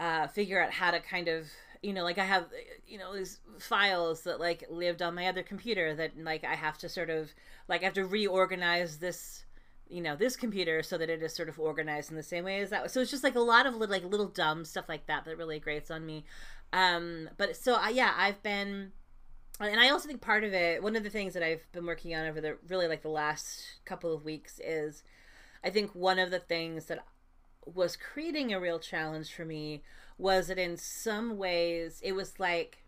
uh, figure out how to kind of you know like i have you know these files that like lived on my other computer that like i have to sort of like i have to reorganize this you know this computer so that it is sort of organized in the same way as that so it's just like a lot of little, like little dumb stuff like that that really grates on me um but so I, yeah i've been and I also think part of it, one of the things that I've been working on over the really like the last couple of weeks is I think one of the things that was creating a real challenge for me was that in some ways it was like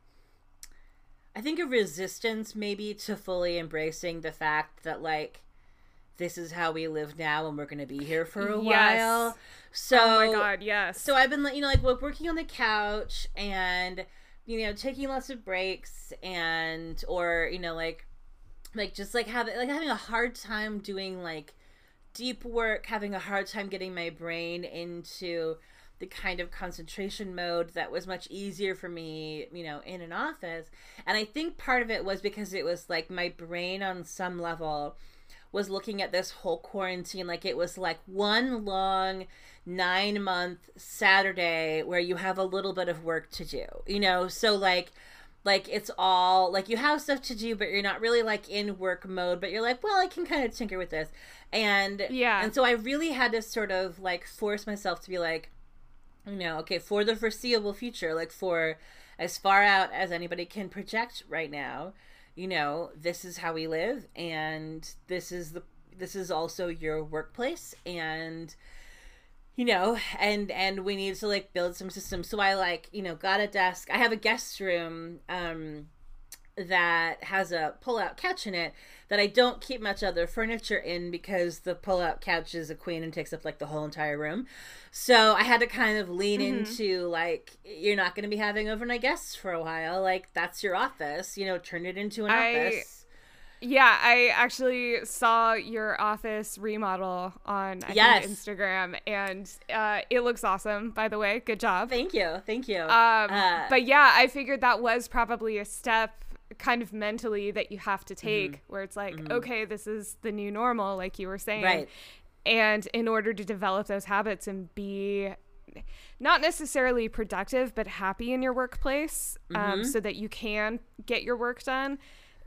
I think a resistance maybe to fully embracing the fact that like this is how we live now and we're going to be here for a yes. while. So Oh my god, yes. So I've been like you know like working on the couch and you know taking lots of breaks and or you know like like just like having like having a hard time doing like deep work having a hard time getting my brain into the kind of concentration mode that was much easier for me, you know, in an office. And I think part of it was because it was like my brain on some level was looking at this whole quarantine like it was like one long nine month Saturday where you have a little bit of work to do, you know? So, like, like it's all like you have stuff to do but you're not really like in work mode but you're like well i can kind of tinker with this and yeah and so i really had to sort of like force myself to be like you know okay for the foreseeable future like for as far out as anybody can project right now you know this is how we live and this is the this is also your workplace and you know and and we need to like build some systems. So i like you know got a desk. I have a guest room um that has a pull-out couch in it that I don't keep much other furniture in because the pull-out couch is a queen and takes up like the whole entire room. So I had to kind of lean mm-hmm. into like you're not going to be having overnight guests for a while. Like that's your office, you know, turn it into an I... office. Yeah, I actually saw your office remodel on I yes. think, Instagram, and uh, it looks awesome. By the way, good job. Thank you, thank you. Um, uh, but yeah, I figured that was probably a step kind of mentally that you have to take mm-hmm. where it's like mm-hmm. okay this is the new normal like you were saying right. and in order to develop those habits and be not necessarily productive but happy in your workplace um, mm-hmm. um, so that you can get your work done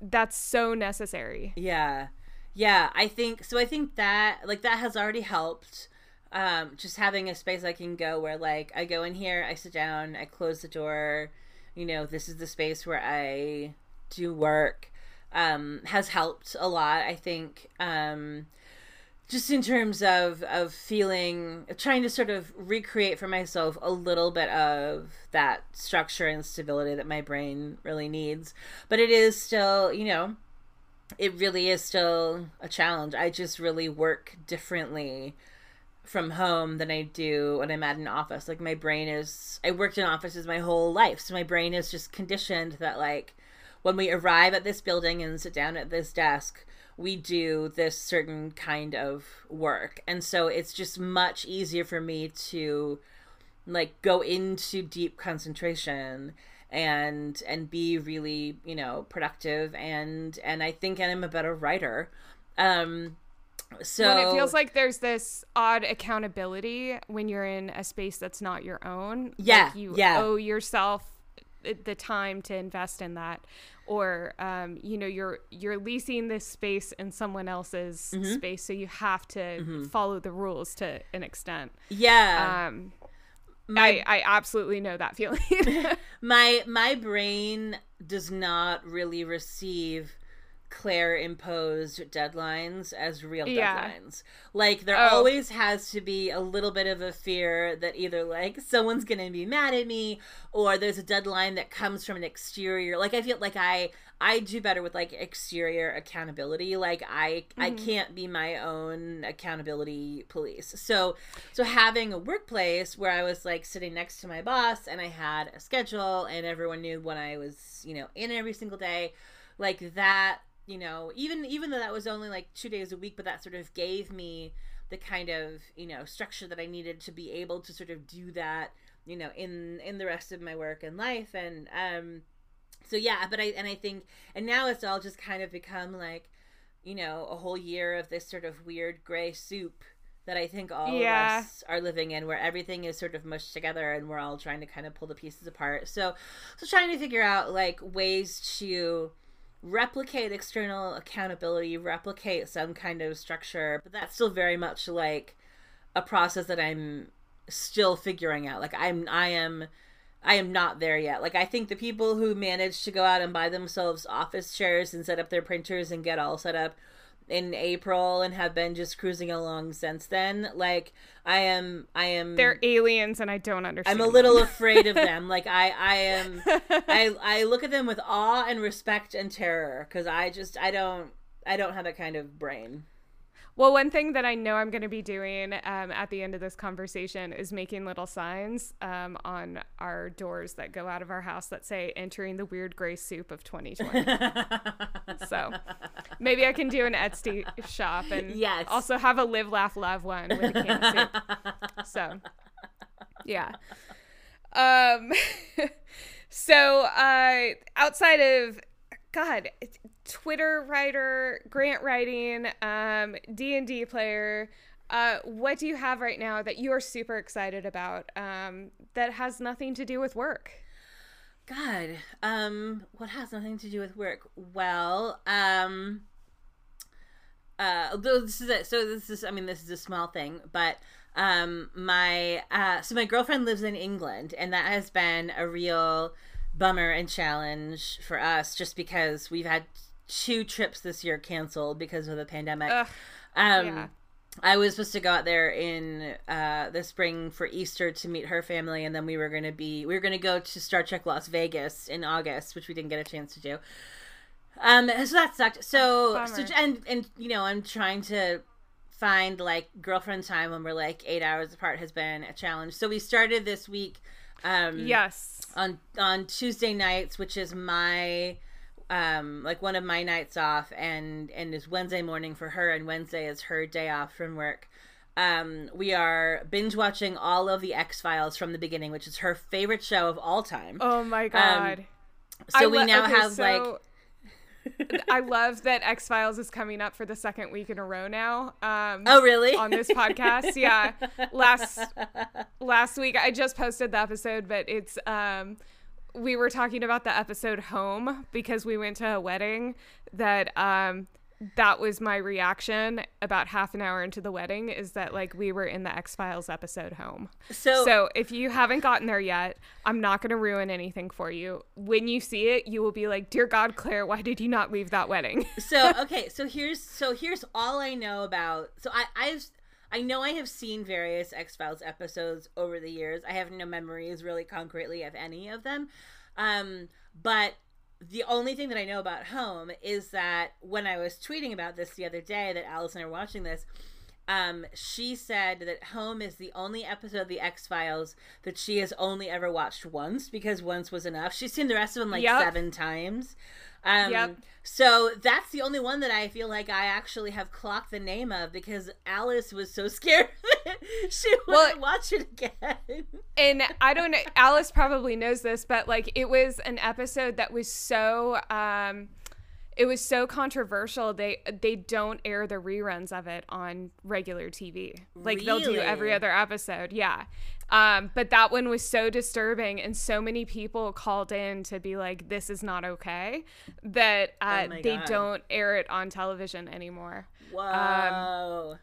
that's so necessary yeah yeah i think so i think that like that has already helped um, just having a space i can go where like i go in here i sit down i close the door you know this is the space where i do work um, has helped a lot. I think um, just in terms of of feeling trying to sort of recreate for myself a little bit of that structure and stability that my brain really needs. But it is still, you know, it really is still a challenge. I just really work differently from home than I do when I'm at an office. Like my brain is I worked in offices my whole life, so my brain is just conditioned that like when we arrive at this building and sit down at this desk, we do this certain kind of work. And so it's just much easier for me to like go into deep concentration and and be really, you know, productive and and I think I'm a better writer. Um so when it feels like there's this odd accountability when you're in a space that's not your own. Yeah. Like you yeah. owe yourself the time to invest in that or um, you know you're you're leasing this space in someone else's mm-hmm. space so you have to mm-hmm. follow the rules to an extent yeah um my, I, I absolutely know that feeling <laughs> <laughs> my my brain does not really receive Claire imposed deadlines as real yeah. deadlines. Like there oh. always has to be a little bit of a fear that either like someone's going to be mad at me or there's a deadline that comes from an exterior. Like I feel like I I do better with like exterior accountability. Like I mm-hmm. I can't be my own accountability police. So so having a workplace where I was like sitting next to my boss and I had a schedule and everyone knew when I was, you know, in every single day, like that you know even even though that was only like two days a week but that sort of gave me the kind of you know structure that i needed to be able to sort of do that you know in in the rest of my work and life and um so yeah but i and i think and now it's all just kind of become like you know a whole year of this sort of weird gray soup that I think all yeah. of us are living in, where everything is sort of mushed together and we're all trying to kind of pull the pieces apart. So, so trying to figure out like ways to replicate external accountability, replicate some kind of structure, but that's still very much like a process that I'm still figuring out. Like I'm I am I am not there yet. Like I think the people who manage to go out and buy themselves office chairs and set up their printers and get all set up in April and have been just cruising along since then. Like I am I am They're aliens and I don't understand. I'm a little afraid of them. <laughs> Like I I am I <laughs> I look at them with awe and respect and terror cuz I just I don't I don't have that kind of brain. Well, one thing that I know I'm going to be doing um, at the end of this conversation is making little signs um, on our doors that go out of our house that say "Entering the Weird Gray Soup of 2020." <laughs> so maybe I can do an Etsy shop and yes. also have a live, laugh, love one with a can soup. So, yeah. Um. <laughs> so, uh, outside of God, Twitter writer, grant writing, um, D and D player. Uh, what do you have right now that you are super excited about um, that has nothing to do with work? God, um, what has nothing to do with work? Well, um, uh, this is it. So this is, I mean, this is a small thing, but um, my uh, so my girlfriend lives in England, and that has been a real bummer and challenge for us, just because we've had two trips this year canceled because of the pandemic. Ugh, um, yeah. I was supposed to go out there in uh, the spring for Easter to meet her family, and then we were going to be we were going to go to Star Trek Las Vegas in August, which we didn't get a chance to do. Um, so that sucked. So, so and and you know, I'm trying to find like girlfriend time when we're like eight hours apart has been a challenge. So we started this week. Um, yes. On on Tuesday nights, which is my um like one of my nights off and and is Wednesday morning for her and Wednesday is her day off from work. Um we are binge watching all of the X-Files from the beginning, which is her favorite show of all time. Oh my god. Um, so we now okay, have so... like <laughs> I love that X Files is coming up for the second week in a row now. Um, oh, really? On this podcast, yeah. <laughs> Last last week, I just posted the episode, but it's um, we were talking about the episode home because we went to a wedding that um, that was my reaction about half an hour into the wedding is that like we were in the X-Files episode home. So So if you haven't gotten there yet, I'm not going to ruin anything for you. When you see it, you will be like, "Dear God, Claire, why did you not leave that wedding?" so, okay, so here's so here's all I know about. So I I've I know I have seen various X Files episodes over the years. I have no memories really concretely of any of them. Um, but the only thing that I know about Home is that when I was tweeting about this the other day, that Allison were watching this, um, she said that Home is the only episode of the X Files that she has only ever watched once because once was enough. She's seen the rest of them like yep. seven times. Um, yep. So that's the only one that I feel like I actually have clocked the name of because Alice was so <laughs> scared she wouldn't well, watch it again. <laughs> and I don't know, Alice probably knows this, but like it was an episode that was so. Um, it was so controversial they they don't air the reruns of it on regular TV. Like really? they'll do every other episode. Yeah. Um, but that one was so disturbing, and so many people called in to be like, "This is not okay," that uh, oh they don't air it on television anymore. Whoa. Um,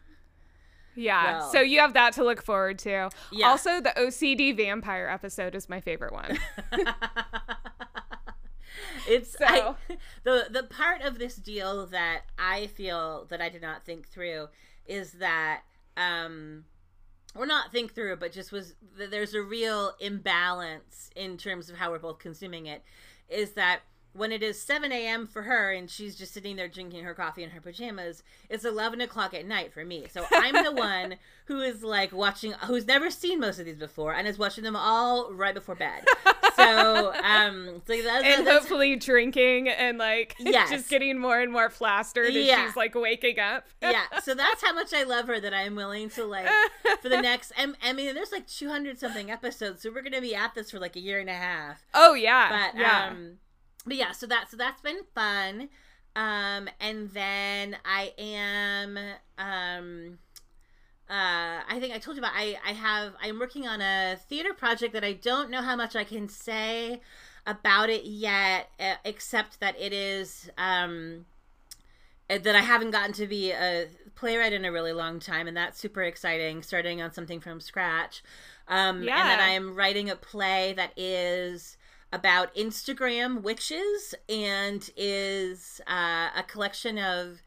yeah, well. so you have that to look forward to. Yeah. Also, the OCD vampire episode is my favorite one. <laughs> <laughs> it's so. I, <laughs> the the part of this deal that I feel that I did not think through is that um or not think through, but just was that there's a real imbalance in terms of how we're both consuming it. Is that when it is 7 a.m. for her and she's just sitting there drinking her coffee in her pajamas, it's 11 o'clock at night for me. So I'm the <laughs> one who is like watching, who's never seen most of these before and is watching them all right before bed. So, um, so that's, and that's, hopefully drinking and like <laughs> yes. just getting more and more plastered as yeah. she's like waking up. <laughs> yeah. So that's how much I love her that I'm willing to like for the next, I mean, there's like 200 something episodes. So we're going to be at this for like a year and a half. Oh, yeah. But, yeah. um, but yeah, so that so that's been fun. Um, and then I am um uh, I think I told you about I I have I'm working on a theater project that I don't know how much I can say about it yet, uh, except that it is um uh, that I haven't gotten to be a playwright in a really long time, and that's super exciting. Starting on something from scratch, um, yeah. and that I am writing a play that is about Instagram witches and is uh, a collection of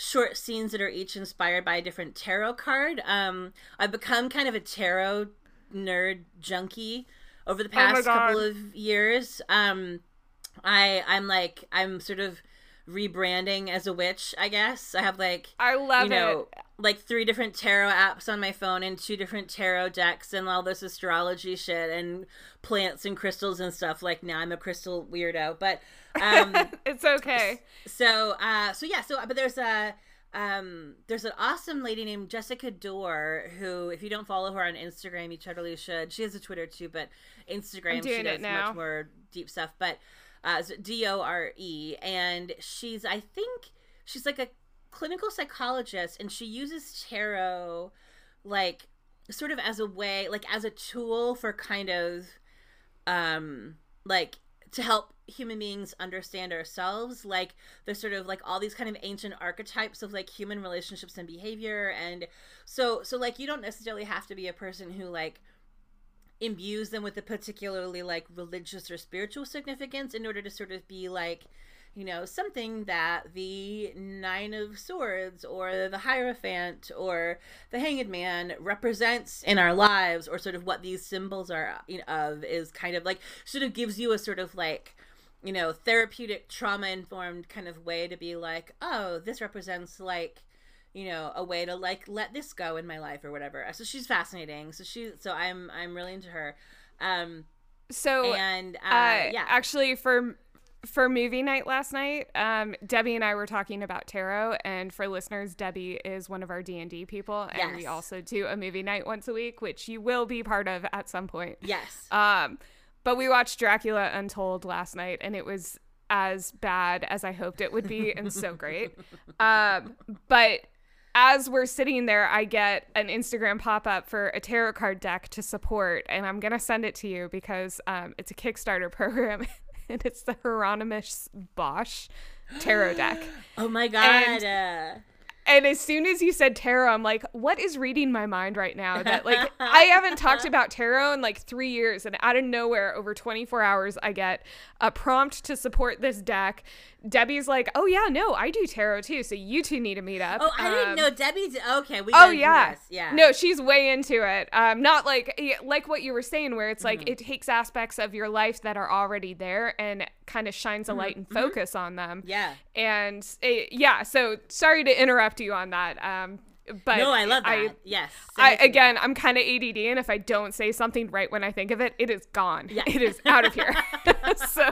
short scenes that are each inspired by a different tarot card. Um, I've become kind of a tarot nerd junkie over the oh past oh couple of years. Um, I I'm like I'm sort of rebranding as a witch, I guess. I have like I love you know, it. Like three different tarot apps on my phone and two different tarot decks and all this astrology shit and plants and crystals and stuff. Like now I'm a crystal weirdo, but um <laughs> it's okay. So uh so yeah, so but there's a um there's an awesome lady named Jessica Dore who if you don't follow her on Instagram you totally should. She has a Twitter too, but Instagram she does much more deep stuff. But uh, D O R E, and she's I think she's like a clinical psychologist, and she uses tarot like sort of as a way, like as a tool for kind of um like to help human beings understand ourselves like there's sort of like all these kind of ancient archetypes of like human relationships and behavior. And so so like you don't necessarily have to be a person who like imbues them with a particularly like religious or spiritual significance in order to sort of be like you know, something that the Nine of Swords or the Hierophant or the Hanged Man represents in our lives, or sort of what these symbols are you know, of, is kind of like sort of gives you a sort of like you know therapeutic trauma informed kind of way to be like oh this represents like you know a way to like let this go in my life or whatever. So she's fascinating. So she so i'm i'm really into her. Um so and uh, uh, yeah. actually for for movie night last night um, debbie and i were talking about tarot and for listeners debbie is one of our d&d people and we also do a movie night once a week which you will be part of at some point. Yes. Um, but we watched dracula untold last night and it was as bad as i hoped it would be and so <laughs> great. Um, but as we're sitting there, I get an Instagram pop up for a tarot card deck to support, and I'm gonna send it to you because um, it's a Kickstarter <laughs> program, <laughs> and it's the Hieronymus Bosch tarot deck. <gasps> oh my god and- uh, And as soon as you said tarot, I'm like, what is reading my mind right now? That like I <laughs> haven't talked about tarot in like three years, and out of nowhere, over 24 hours, I get a prompt to support this deck. Debbie's like, oh yeah, no, I do tarot too, so you two need to meet up. oh i didn't Um, know debbie okay we Oh yeah, yeah No, she's way into it. Um, not like like what you were saying, where it's Mm-hmm. like it takes aspects of your life that are already there and kind of shines a light and focus on them. Mm-hmm. yeah And it, yeah, so sorry to interrupt you on that. Um, but no i love that I, yes I it to me. again, I'm kind of ADD, and if I don't say something right when I think of it, it is gone. Yeah. It is out of here. <laughs> <laughs> so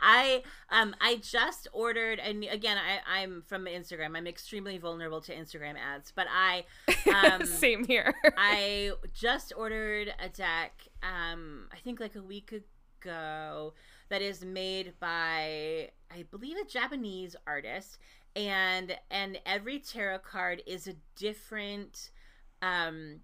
I um I just ordered and again I I'm from Instagram. I'm extremely vulnerable to Instagram ads, but I um <laughs> same here. I just ordered a deck um I think like a week ago that is made by I believe a Japanese artist and and every tarot card is a different um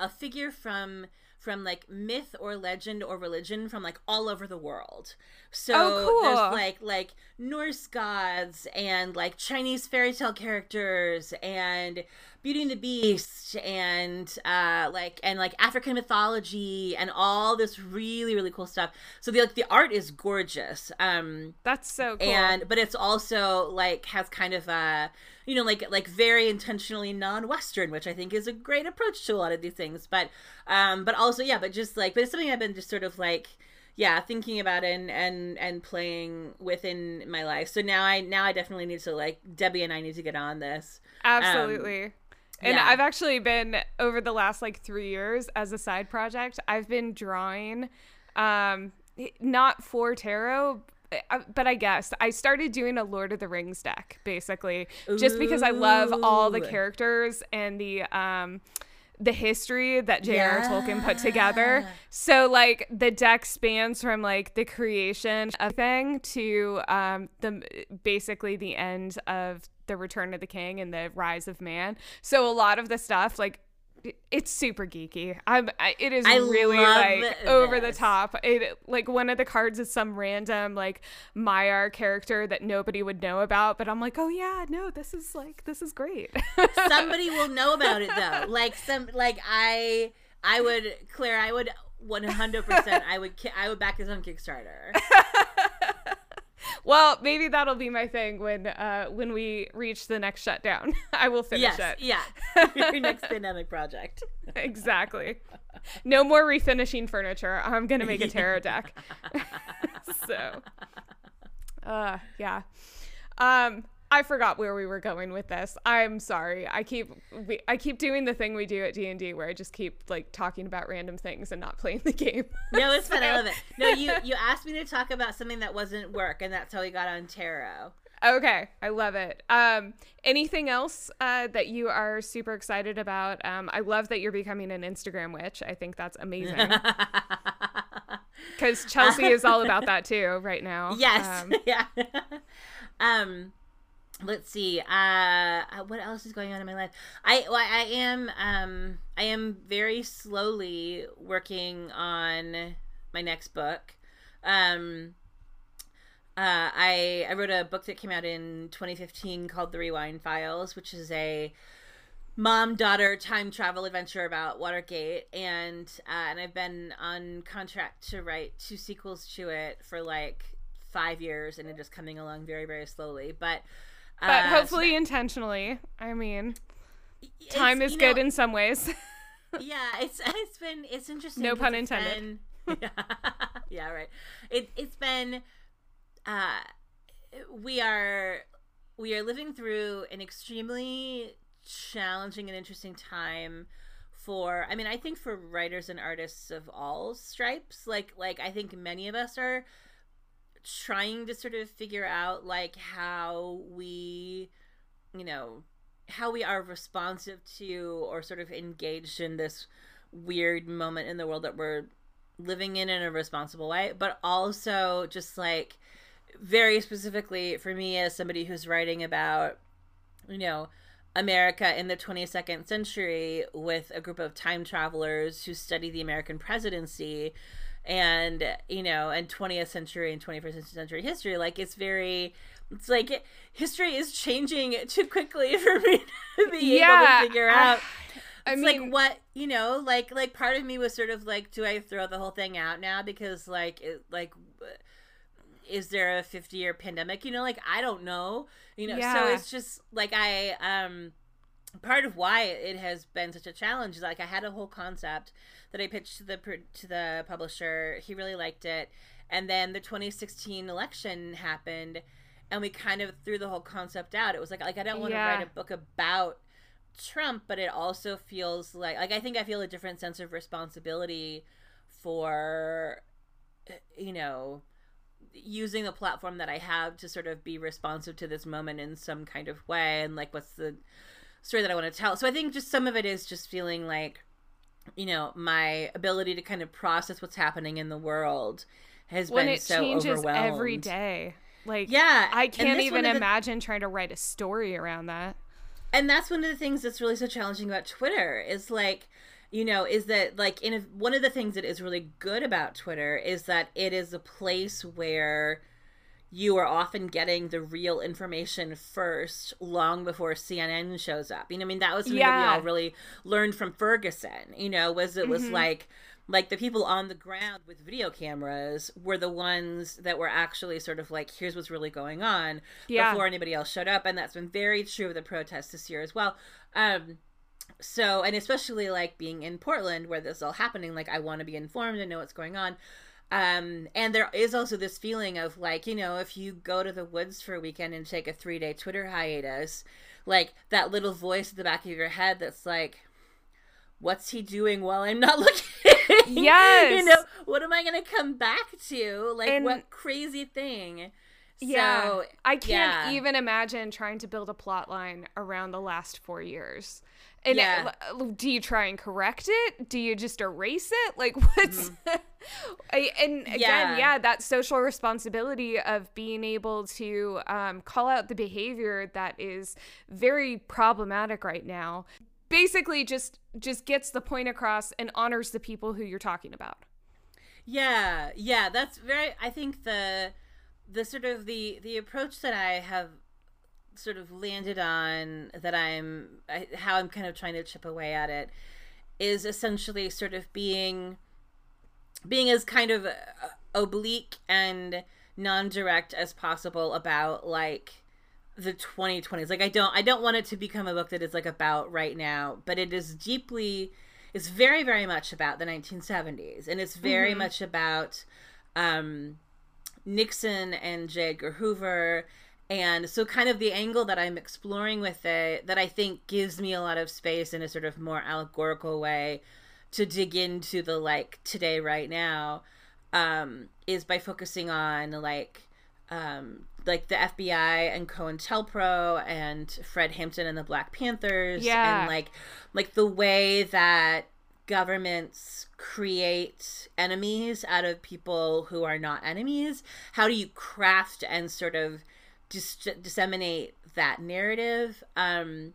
a figure from from like myth or legend or religion from like all over the world. So Oh, cool. there's like like Norse gods and like Chinese fairy tale characters and Beauty and the Beast and uh like and like African mythology and all this really really cool stuff. So the like the art is gorgeous. Um That's so cool. and but it's also like has kind of a you know like like very intentionally non-western which i think is a great approach to a lot of these things but um but also yeah but just like but it's something i've been just sort of like yeah thinking about and and and playing within my life so now i now i definitely need to like debbie and i need to get on this Absolutely. And yeah. I've actually been over the last like three years as a side project, I've been drawing, um, not for tarot, uh, but I guess I started doing a Lord of the Rings deck basically, just because I love all the characters and the um the history that J.R.R. Tolkien put together. So like the deck spans from like the creation of thing to um the basically the end of the return of the king and the rise of man. So a lot of the stuff like it's super geeky. I'm it is I really like over the top. It like one of the cards is some random like Maiar character that nobody would know about, but I'm like, "Oh yeah, no, this is like this is great." <laughs> somebody will know about it though like some like i i would claire i would 100% i would i would back this on kickstarter <laughs> <laughs> Well, maybe that'll be my thing when uh when we reach the next shutdown. <laughs> I will finish yes it. yeah <laughs> your next pandemic project Exactly. No more refinishing furniture. I'm gonna make a tarot deck. so uh yeah. Um I forgot where we were going with this. I'm sorry. I keep we, I keep doing the thing we do at D&D where I just keep like talking about random things and not playing the game. no it's <laughs> fun i love it no you you asked me to talk about something that wasn't work and that's how we got on tarot Okay, I love it. Um, anything else uh, that you are super excited about? Um, I love that you're becoming an Instagram witch. I think that's amazing <laughs> because Chelsea is all about that too right now. yes Um, <laughs> yeah um let's see uh what else is going on in my life? I well, i am um i am very slowly working on my next book. Um uh, I I wrote a book that came out in 2015 called The Rewind Files, which is a mom daughter time travel adventure about Watergate, and uh, and I've been on contract to write two sequels to it for like five years and it is coming along very very slowly. But but uh, hopefully so intentionally. I mean time is good know, in some ways. <laughs> Yeah it's <laughs> it's been it's interesting no pun intended. been, yeah, <laughs> yeah right. It, it's been uh we are we are living through an extremely challenging and interesting time for i mean i think for writers and artists of all stripes like like i think many of us are trying to sort of figure out like how we you know how we are responsive to or sort of engaged in this weird moment in the world that we're living in in a responsible way but also just like very specifically for me as somebody who's writing about you know America in the 22nd century with a group of time travelers who study the American presidency and you know and 20th century and 21st century history like it's very it's like history is changing too quickly <laughs> for me to be yeah, able to figure out I it's mean, like what you know, like like part of me was sort of like, do I throw the whole thing out now because like it, like is there a 50 year pandemic? You know, like I don't know. You know, yeah. so it's just like I um part of why it has been such a challenge is like I had a whole concept that I pitched to the to the publisher. He really liked it, and then the 2016 election happened, and we kind of threw the whole concept out. It was like like I don't want yeah. to write a book about Trump, but it also feels like like I think I feel a different sense of responsibility for you know using the platform that I have to sort of be responsive to this moment in some kind of way and like what's the story that I want to tell. So I think just some of it is just feeling like you know, my ability to kind of process what's happening in the world has when been so changes every day. Like yeah, I can't even imagine the... trying to write a story around that. And that's one of the things that's really so challenging about Twitter is like you know is that like in a, one of the things that is really good about twitter is that it is a place where you are often getting the real information first long before cnn shows up you know i mean that was something yeah. that we all really learned from ferguson you know was it was mm-hmm. like like the people on the ground with video cameras were the ones that were actually sort of like here's what's really going on yeah. before anybody else showed up and that's been very true of the protests this year as well um so and especially like being in portland where this is all happening like i want to be informed and know what's going on um and there is also this feeling of like you know if you go to the woods for a weekend and take a three day twitter hiatus like that little voice at the back of your head that's like what's he doing while i'm not <laughs> looking? <laughs> Yes. you know what am i gonna come back to? Like and what crazy thing. Yeah. So, i can't yeah. even imagine trying to build a plot line around the last four years and yeah. It, do you try and correct it? Do you just erase it? <laughs> Like what's mm-hmm. and again, yeah. yeah. that social responsibility of being able to um, call out the behavior that is very problematic right now. Basically, just just gets the point across and honors the people who you're talking about. Yeah, yeah, that's very. I think the the sort of the the approach that I have sort of landed on that I'm I, how I'm kind of trying to chip away at it is essentially sort of being being as kind of uh, oblique and non-direct as possible about like the 2020s like i don't i don't want it to become a book that is like about right now but it is deeply it's very very much about the 1970s and it's very mm-hmm. much about um nixon and j. Edgar hoover and so kind of the angle that i'm exploring with it that i think gives me a lot of space in a sort of more allegorical way to dig into the like today right now um is by focusing on like um like the FBI and COINTELPRO and Fred Hampton and the Black Panthers yeah. and like like the way that governments create enemies out of people who are not enemies how do you craft and sort of dis- disseminate that narrative um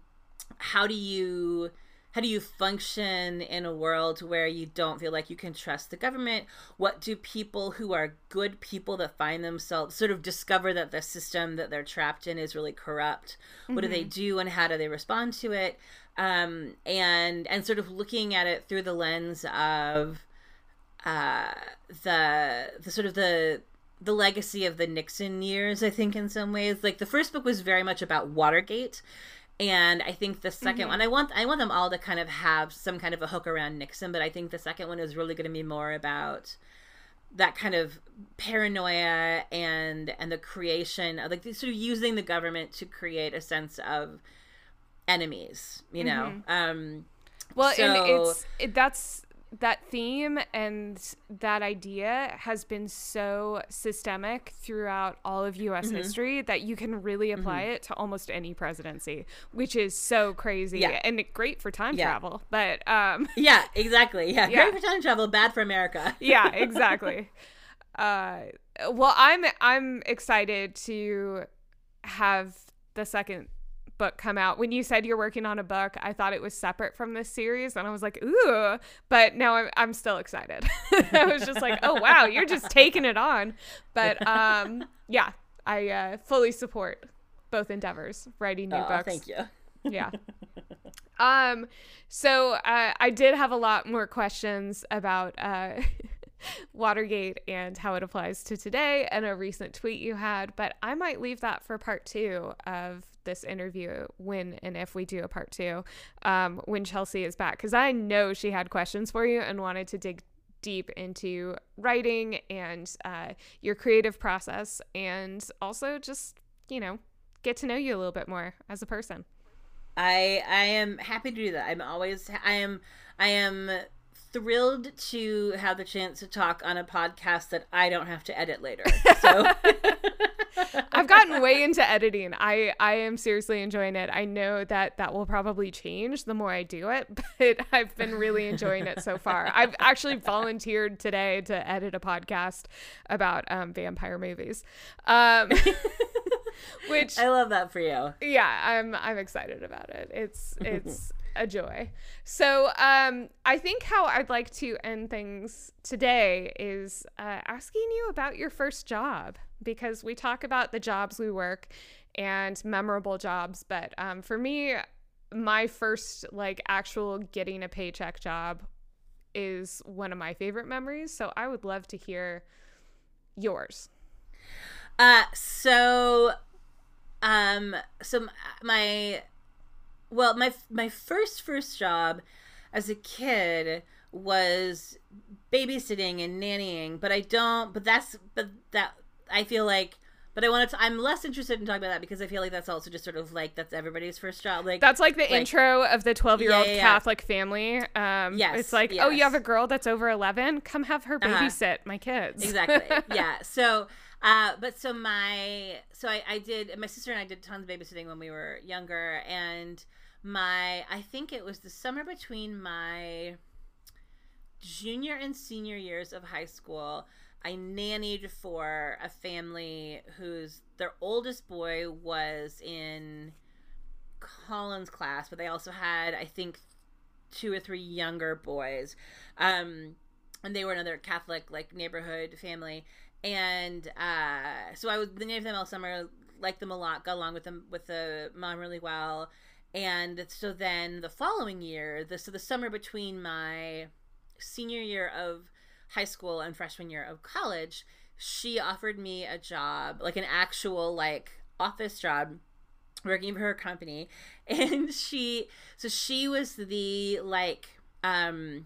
how do you how do you function in a world where you don't feel like you can trust the government what do people who are good people that find themselves sort of discover that the system that they're trapped in is really corrupt mm-hmm. what do they mm-hmm. do and how do they respond to it um, and and sort of looking at it through the lens of uh, the the sort of the the legacy of the Nixon years, I think, in some ways. Like the first book was very much about Watergate. And I think the 2nd Mm-hmm. one, I want I want them all to kind of have some kind of a hook around Nixon, but I think the second one is really going to be more about that kind of paranoia and and the creation of like sort of using the government to create a sense of enemies, you know. Um Well, So- and it's it, that's that theme and that idea has been so systemic throughout all of U.S. Mm-hmm. history that you can really apply it to almost any presidency, which is so crazy Yeah. and great for time Yeah. travel. But um, <laughs> yeah, exactly. Yeah, Yeah. great for time travel, bad for America. <laughs> yeah, exactly. uh, well, I'm I'm excited to have the second book come out. When you said you're working on a book, I thought it was separate from this series, and I was like, ooh. But now I'm I'm still excited. <laughs> I was just like, oh wow, you're just taking it on. But um, yeah, I uh, fully support both endeavors, writing new Oh, books thank you. yeah. <laughs> Um, so uh, I did have a lot more questions about uh, <laughs> Watergate and how it applies to today and a recent tweet you had, but I might leave that for part two of this interview when and if we do a part two um, when Chelsea is back, because I know she had questions for you and wanted to dig deep into writing and uh, your creative process and also just, you know, get to know you a little bit more as a person. I I am happy to do that. I'm always I am I am thrilled to have the chance to talk on a podcast that I don't have to edit later. <laughs> So I've gotten way into editing. I I am seriously enjoying it. I know that that will probably change the more I do it, <laughs> but I've been really enjoying it so far. I've actually volunteered today to edit a podcast about um, vampire movies, um, <laughs> which I love that for you. yeah, I'm I'm excited about it. It's it's a joy. So um, I think how I'd like to end things today is uh, asking you about your first job because we talk about the jobs we work and memorable jobs, but um, for me, my first like actual getting a paycheck job is one of my favorite memories. So I would love to hear yours. Uh so um so my well my my first first job as a kid was babysitting and nannying, but I don't but that's but that I feel like but I wanted to I'm less interested in talking about that because I feel like that's also just sort of like that's everybody's first job. Like That's like the intro of the 12 year old Yeah, yeah, yeah. Catholic family. Um, Yes, It's like, oh, you have a girl that's over 11? Come have her Uh-huh. babysit my kids. exactly <laughs> yeah so uh but so my so I, I did my sister and i did tons of babysitting when we were younger and my i think it was the summer between my junior and senior years of high school i nannied for a family whose their oldest boy was in Collins class but they also had i think two or three younger boys. Um and they were another Catholic like neighborhood family, and uh, so I was the name of them all summer, liked them a lot, got along with them with the mom really well, and so then the following year, the so the summer between my senior year of high school and freshman year of college, she offered me a job, like an actual like office job working for her company. <laughs> And she so she was the like um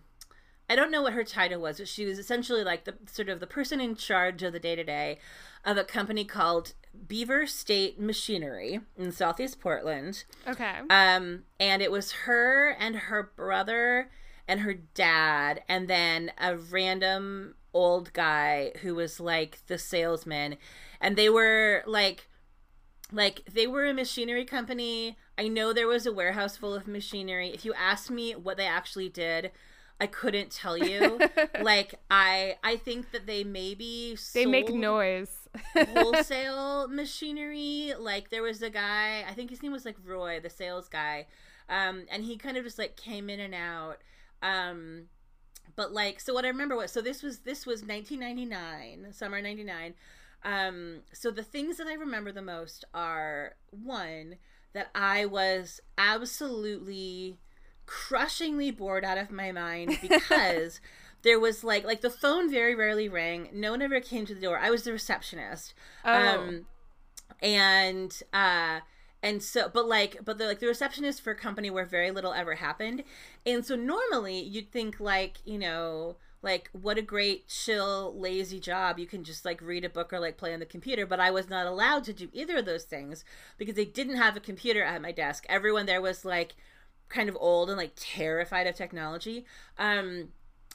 I don't know what her title was, but she was essentially like the sort of the person in charge of the day to day of a company called Beaver State Machinery in Southeast Portland. Okay. Um, and it was her and her brother and her dad, and then a random old guy who was like the salesman, and they were like like they were a machinery company. I know there was a warehouse full of machinery. If you asked me what they actually did, I couldn't tell you. <laughs> like I I think that they maybe they make noise. Wholesale machinery. Like there was a guy, I think his name was like Roy, the sales guy. Um and he kind of just like came in and out. Um but like so what I remember was so this was this was 1999, summer 99. Um so the things that I remember the most are one that I was absolutely crushingly bored out of my mind <laughs> because there was like like the phone very rarely rang. No one ever came to the door. I was the receptionist. Oh. Um, and uh and so but like but the like the receptionist for a company where very little ever happened and so normally you'd think like you know like what a great chill lazy job you can just like read a book or like play on the computer but i was not allowed to do either of those things because they didn't have a computer at my desk everyone there was like kind of old and like terrified of technology um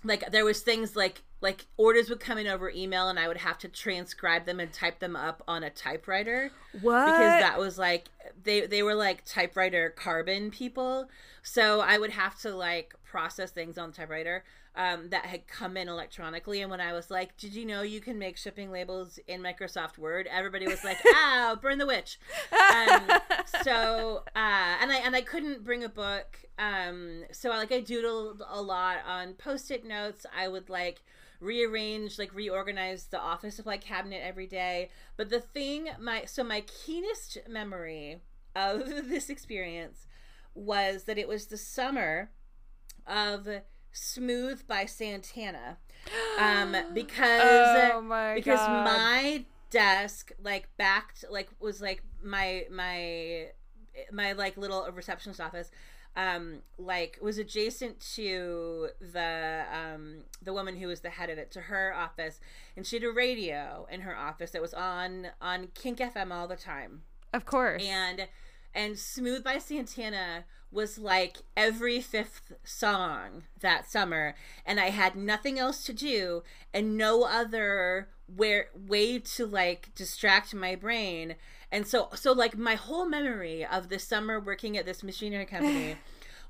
like there was things like like orders would come in over email and i would have to transcribe them and type them up on a typewriter. What? because that was like they they were like typewriter carbon people. So i would have to like process things on the typewriter um, that had come in electronically. And when i was like did you know you can make shipping labels in microsoft word? everybody was like <laughs> ah burn the witch. Um, so uh, and i and i couldn't bring a book. Um, so like i doodled a lot on post-it notes. I would like rearrange like reorganize the office supply cabinet every day. But the thing my so my keenest memory of <laughs> this experience was that it was the summer of smooth by santana <gasps> um because oh my because God. my desk like backed like was like my my my like little receptionist office um like was adjacent to the um the woman who was the head of it to her office and she had a radio in her office that was on on kink fm all the time of course. and and smooth by santana was like every fifth song that summer and i had nothing else to do and no other where way to like distract my brain. And so so like my whole memory of the summer working at this machinery <sighs> company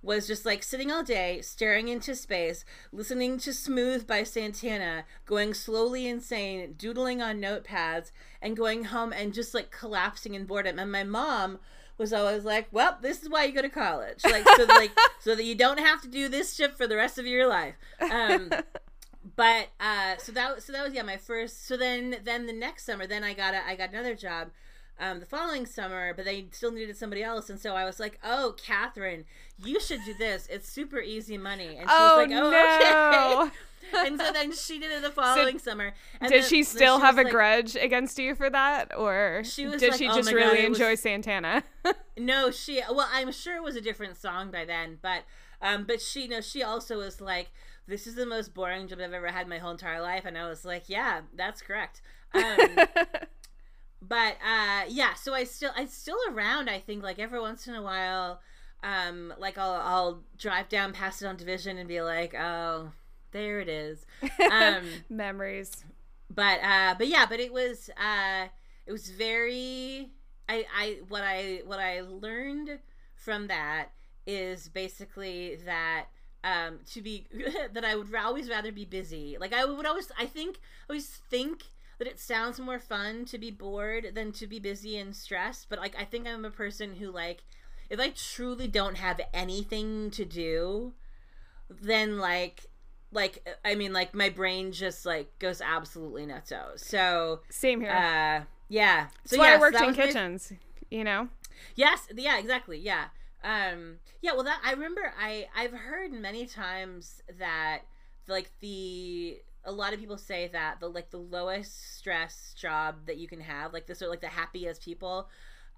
was just like sitting all day staring into space listening to smooth by santana going slowly insane doodling on notepads and going home and just like collapsing in boredom and my mom was always like well this is why you go to college. Like so like <laughs> so that you don't have to do this shit for the rest of your life. Um <laughs> but uh so that so that was yeah my first so then then the next summer then i got a i got another job um the following summer but they still needed somebody else. And so i was like oh catherine you should do this. It's super easy money. And she oh was like oh no. okay <laughs> and so then she did it the <laughs> following summer and Did she still was have a like- grudge against you for that, or She was did like, she "Oh just God, really it was- enjoy Santana? <laughs> No, she. Well, I'm sure it was a different song by then, but um, but she, no, she also was like, "This is the most boring job I've ever had in my whole entire life," and I was like, "Yeah, that's correct." Um, <laughs> but uh, yeah, so I still, I still around. I think like every once in a while, um, like I'll, I'll drive down past it on Division and be like, "Oh, there it is." <laughs> Um, Memories. but uh but yeah but it was uh it was very i i what i what i learned from that is basically that um to be <laughs> that i would always rather be busy like i would always i think always think that it sounds more fun to be bored than to be busy and stressed but like i think i'm a person who like if i truly don't have anything to do then like like i mean like my brain just like goes absolutely nutso so Same here. uh yeah so That's why yeah, I worked that in was my- kitchens. You know. yes yeah exactly yeah um yeah well that i remember i i've heard many times that like the a lot of people say that the like the lowest stress job that you can have like the sort of like the happiest people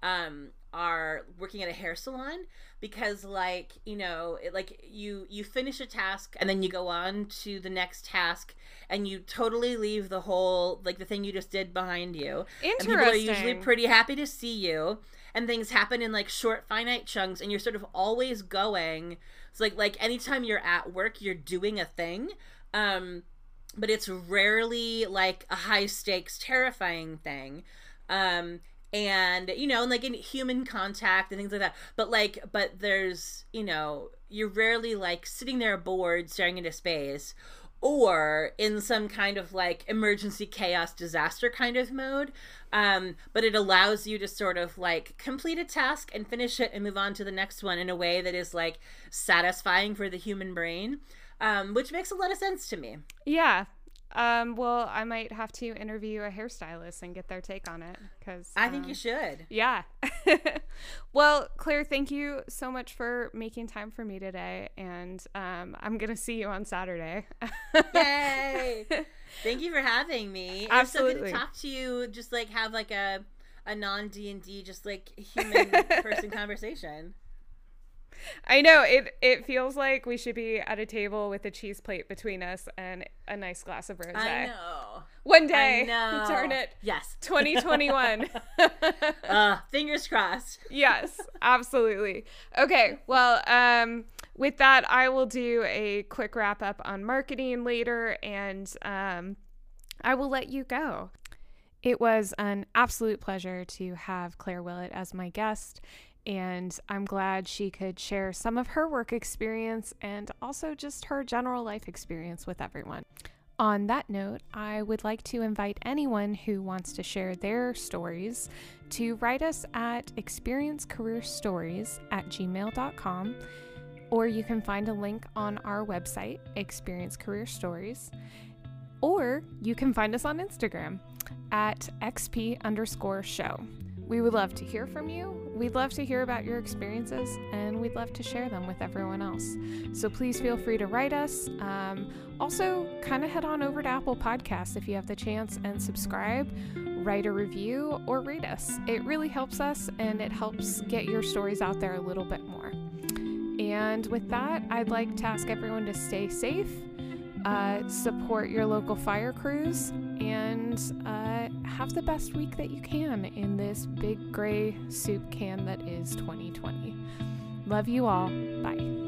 um are working at a hair salon because like you know it, like you you finish a task and then you go on to the next task and you totally leave the whole like the thing you just did behind you. And people are usually pretty happy to see you and things happen in like short finite chunks and you're sort of always going. It's like like anytime you're at work you're doing a thing um but it's rarely like a high stakes terrifying thing. Um and you know like in human contact and things like that. But like but there's you know you're rarely like sitting there bored staring into space or in some kind of like emergency chaos disaster kind of mode. Um but it allows you to sort of like complete a task and finish it and move on to the next one in a way that is like satisfying for the human brain um which makes a lot of sense to me. Yeah. Um, well, I might have to interview a hairstylist and get their take on it because I think um, you should. Yeah. <laughs> well, Claire, thank you so much for making time for me today, and um, I'm gonna see you on Saturday. <laughs> Yay! Thank you for having me. Was so good Absolutely. to talk to you. Just like have like a a non D and D, just like human person <laughs> conversation. I know it. It feels like we should be at a table with a cheese plate between us and a nice glass of rosé. I know. One day, I know. darn it, Yes. <laughs> 2021. Uh, fingers crossed. <laughs> yes, absolutely. Okay, well, um, with that, I will do a quick wrap up on marketing later, and um, I will let you go. It was an absolute pleasure to have Claire Willett as my guest, and I'm glad she could share some of her work experience and also just her general life experience with everyone. On that note, I would like to invite anyone who wants to share their stories to write us at experiencecareerstories at gmail.com, or you can find a link on our website, Experience Career Stories, or you can find us on Instagram at XP underscore show. We would love to hear from you. We'd love to hear about your experiences and we'd love to share them with everyone else. So please feel free to write us. Um, also, kind of head on over to Apple Podcasts if you have the chance and subscribe, write a review, or rate us. It really helps us and it helps get your stories out there a little bit more. And with that, I'd like to ask everyone to stay safe, uh, support your local fire crews, and uh, have the best week that you can in this big gray soup can that is 2020. Love you all. Bye.